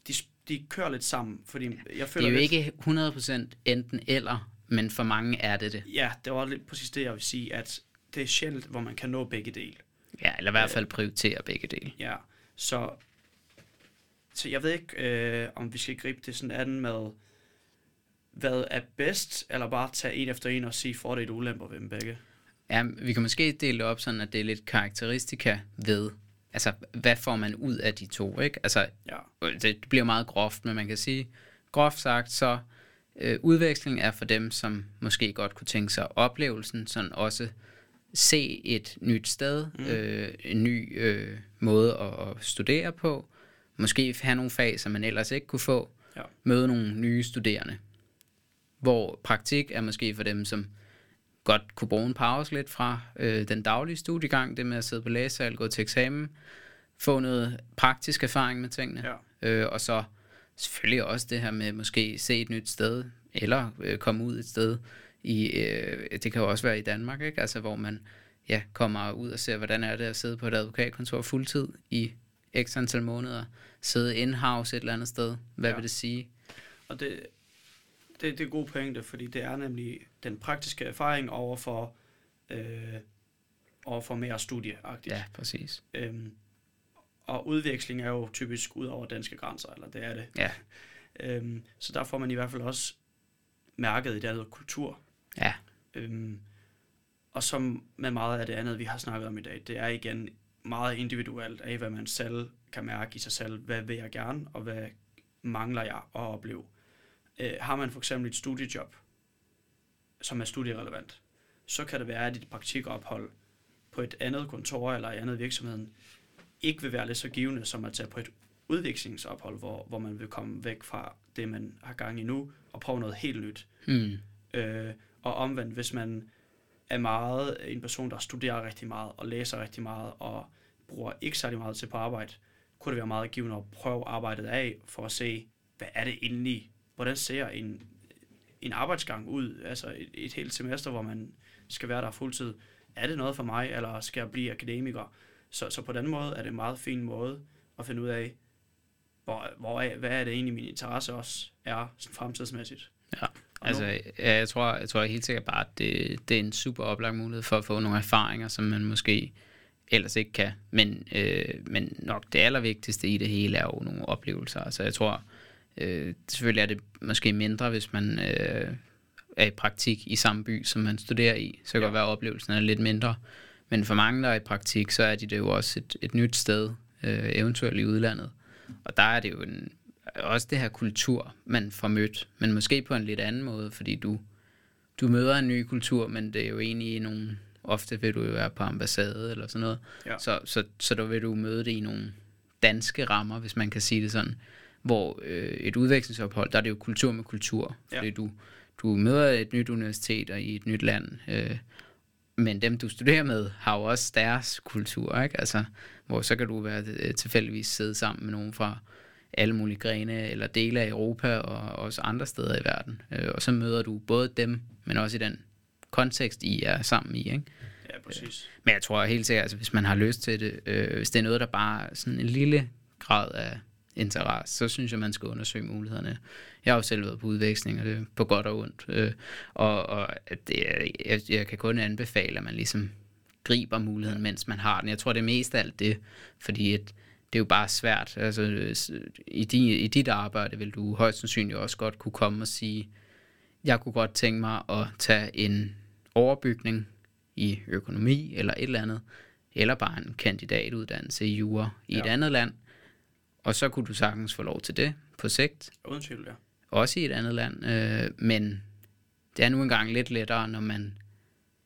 de, de kører lidt sammen, fordi jeg Det føler er jo lidt, ikke 100% enten eller, men for mange er det det. Ja, det var lidt præcis det, jeg vil sige, at det er sjældent, hvor man kan nå begge dele. Ja, eller i hvert fald prioritere begge dele. Ja, så, så jeg ved ikke, øh, om vi skal gribe det sådan an med, hvad er bedst, eller bare tage en efter en og sige fordele og ulemper ved dem begge. Ja, vi kan måske dele det op sådan, at det er lidt karakteristika ved, altså hvad får man ud af de to, ikke? Altså, Ja, det bliver meget groft, men man kan sige, groft sagt, så øh, udveksling er for dem, som måske godt kunne tænke sig oplevelsen, sådan også se et nyt sted, mm. øh, en ny øh, måde at, at studere på, måske have nogle fag, som man ellers ikke kunne få, Ja. møde nogle nye studerende. Hvor praktik er måske for dem, som godt kunne bruge en pause lidt fra øh, den daglige studiegang, det med at sidde på læsesal, gå til eksamen, få noget praktisk erfaring med tingene. ja, Øh, og så selvfølgelig også det her med måske se et nyt sted, eller øh, komme ud et sted i, øh, det kan jo også være i Danmark, ikke? Altså, hvor man ja, kommer ud og ser, hvordan er det at sidde på et advokatkontor fuldtid i x antal måneder, sidde in-house et eller andet sted. Hvad Ja. vil det sige? og det, det, det er gode pointe, fordi det er nemlig den praktiske erfaring over for, øh, over for mere studieagtigt. Ja, præcis. Øhm, og udveksling er jo typisk ud over danske grænser, eller det er det. Ja, [LAUGHS] Øhm, så der får man i hvert fald også mærket i det andet kultur. ja, Øhm, og som med meget af det andet, vi har snakket om i dag, det er igen meget individuelt af, hvad man selv kan mærke i sig selv. Hvad vil jeg gerne, og hvad mangler jeg at opleve? Øh, har man for eksempel et studiejob, som er studierelevant, så kan det være, at dit praktikophold på et andet kontor eller i andet virksomheden ikke vil være lige så givende som at tage på et udvekslingsophold, hvor, hvor man vil komme væk fra det, man har gang i nu, og prøve noget helt nyt. mm, Øh, og omvendt, hvis man er meget en person, der studerer rigtig meget og læser rigtig meget og bruger ikke særlig meget til på arbejde, kunne det være meget givende at prøve arbejdet af for at se, hvad er det egentlig, hvordan ser en, en arbejdsgang ud, altså et, et helt semester, hvor man skal være der fuldtid. Er det noget for mig, eller skal jeg blive akademiker? Så, så på den måde er det en meget fin måde at finde ud af, hvor, hvor hvad er det egentlig, min interesse også er fremtidsmæssigt. Ja, Og altså, ja, jeg, tror, jeg tror helt sikkert bare, at det, det er en super oplagt mulighed for at få nogle erfaringer, som man måske ellers ikke kan. Men, øh, men nok det allervigtigste i det hele er jo nogle oplevelser. Altså, jeg tror, øh, selvfølgelig er det måske mindre, hvis man øh, er i praktik i samme by, som man studerer i. Så kan Ja. det være, at oplevelsen er lidt mindre. Men for mange, der er i praktik, så er de det jo også et, et nyt sted, øh, eventuelt i udlandet. Og der er det jo en, også det her kultur, man får mødt, men måske på en lidt anden måde, fordi du, du møder en ny kultur, men det er jo egentlig i nogle, ofte vil du jo være på ambassade eller sådan noget, Ja. så, så, så der vil du møde det i nogle danske rammer, hvis man kan sige det sådan, hvor øh, et udvekslingsophold, der er det jo kultur med kultur, fordi Ja. du, du møder et nyt universitet og i et nyt land, øh, men dem du studerer med har jo også deres kultur, ikke? Altså, hvor så kan du være øh, tilfældigvis sidde sammen med nogen fra alle mulige grene eller dele af Europa og også andre steder i verden. Øh, og så møder du både dem, men også i den kontekst, I er sammen i. Ikke? Ja, præcis. Men jeg tror helt sikkert, altså, hvis man har lyst til det, øh, hvis det er noget, der bare sådan en lille grad af interesse, så synes jeg, man skal undersøge mulighederne. Jeg har jo selv været på udveksling, og det er på godt og ondt. Øh, og og det jeg, jeg kan kun anbefale, at man ligesom griber muligheden, mens man har den. Jeg tror, det er mest alt det, fordi at det er jo bare svært. Altså, i, din, I dit arbejde vil du højst sandsynligt også godt kunne komme og sige, jeg kunne godt tænke mig at tage en overbygning i økonomi eller et eller andet, eller bare en kandidatuddannelse i jura i et Ja. andet land, og så kunne du sagtens få lov til det på sigt, Uden tvivl, ja. også i et andet land, øh, men det er nu engang lidt lettere, når man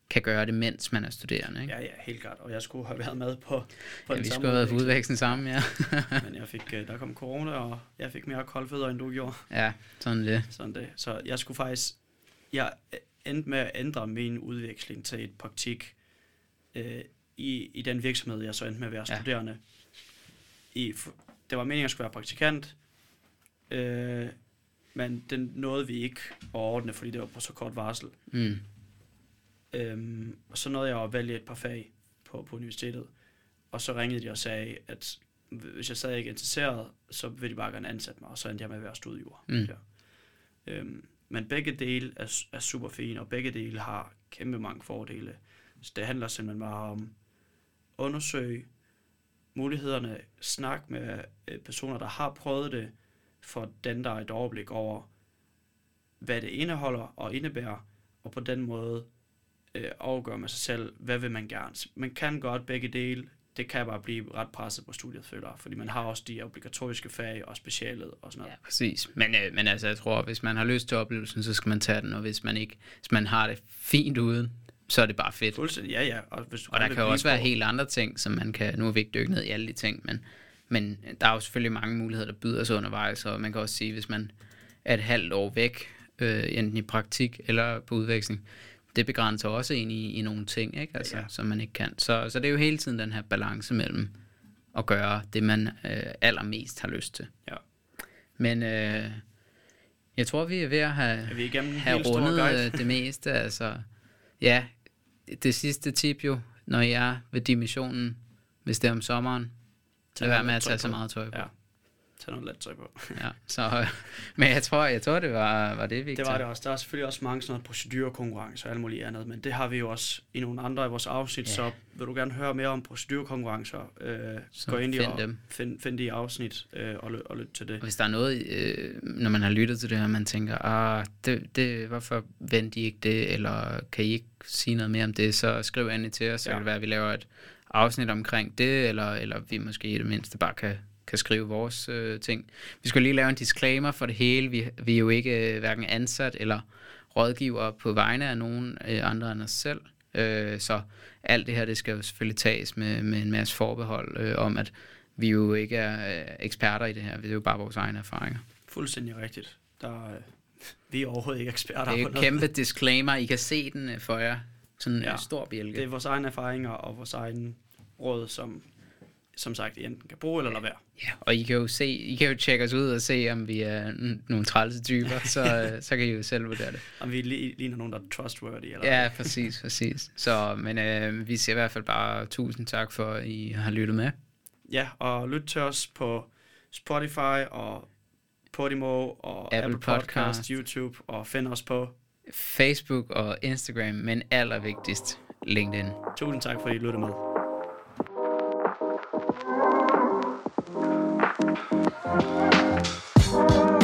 kan gøre det, mens man er studerende. Ikke? Ja, ja, helt klart. Og jeg skulle have været med på, på Ja, den vi skulle have været på udveksling sammen, ja. [LAUGHS] Men jeg fik, øh, der kom corona, og jeg fik mere koldfødder, end du gjorde. ja, sådan det. Sådan det. Så jeg skulle faktisk... Jeg endte med at ændre min udveksling til et praktik øh, i, i den virksomhed, jeg så endte med at være Ja. studerende. I, det var meningen, at jeg skulle være praktikant, øh, men den nåede vi ikke at ordne, fordi det var på så kort varsel. Mm. Øhm, og så nåede jeg at vælge et par fag på, på universitetet. Og så ringede de og sagde, at hvis jeg stadig ikke er interesseret, så vil de bare gerne ansætte mig, og så endte jeg med at være studiejord. Mm. Ja. Øhm, men begge dele er, er super fine, og begge dele har kæmpe mange fordele. Så det handler simpelthen bare om undersøge mulighederne, snak med øh, personer, der har prøvet det, for at danne dig et overblik over, hvad det indeholder og indebærer, og på den måde øh, afgøre med sig selv, hvad vil man gerne. Man kan godt begge dele, det kan bare blive ret presset på studiet, føler fordi man har også de obligatoriske fag og specialet og sådan noget. Ja, præcis. Men, øh, men altså, jeg tror, hvis man har lyst til oplevelsen, så skal man tage den, og hvis man ikke, hvis man har det fint uden, så er det bare fedt. Fuldstændig, ja, ja. Og, hvis du Og der kan jo også være helt andre ting, som man kan, nu er vi ikke dykket ned i alle de ting, men, men der er jo selvfølgelig mange muligheder, der byder sig undervejs, og man kan også sige, hvis man er et halvt år væk, øh, enten i praktik eller på udveksling, det begrænser også en i, i nogle ting, ikke? Altså, Ja. ja. som man ikke kan. Så, så det er jo hele tiden den her balance mellem at gøre det, man øh, allermest har lyst til. Ja. Men øh, jeg tror, vi er ved at have, Er vi have rundet øh, det meste. Altså, ja, det sidste tip jo, når jeg er ved dimissionen, hvis det er om sommeren, lad være med at tage så meget tøj på. Ja. Tag noget let tøj på. [LAUGHS] Ja, så, [LAUGHS] men jeg tror, jeg tror det var, var det, Victor. Det var det også. Der er selvfølgelig også mange sådan noget procedurekonkurrencer og alt muligt andet, men det har vi jo også i nogle andre af vores afsnit, Ja. så vil du gerne høre mere om procedurekonkurrencer, øh, Så gå ind i og dem. Find, find de i afsnit øh, og, ly- og lyt til det. Og hvis der er noget, øh, når man har lyttet til det her, man tænker, ah, det, det, hvorfor vendte I ikke det, eller kan I ikke sige noget mere om det, så skriv endelig til os, så Ja. kan det være, at vi laver et afsnit omkring det, eller, eller vi måske i det mindste bare kan, kan skrive vores øh, ting. Vi skal lige lave en disclaimer for det hele. Vi, vi er jo ikke øh, hverken ansat eller rådgiver på vegne af nogen øh, andre end os selv. Øh, så alt det her, det skal jo selvfølgelig tages med, med en masse forbehold øh, om, at vi jo ikke er øh, eksperter i det her. Det er jo bare vores egne erfaringer. Fuldstændig rigtigt. Der, øh, vi er overhovedet ikke eksperter Det er noget. kæmpe disclaimer. I kan se den øh, for jer. Sådan en Ja. ja. stor bjælke. Det er vores egne erfaringer og vores egen råd, som som sagt, I enten kan bruge eller lade være. Ja, og I kan jo se, I kan jo tjekke os ud og se, om vi er nogle trælse typer, så, [LAUGHS] øh, så kan I jo selv vurdere det. Om vi li- ligner nogen, der er trustworthy. Eller Ja, præcis, præcis. Så, men øh, vi siger i hvert fald bare tusind tak for, at I har lyttet med. Ja, og lyt til os på Spotify og Podimo og Apple, Apple Apple Podcast, Podcast. YouTube, og find os på. Facebook og Instagram, men allervigtigst LinkedIn. Tusind tak, fordi I lyttede med. Música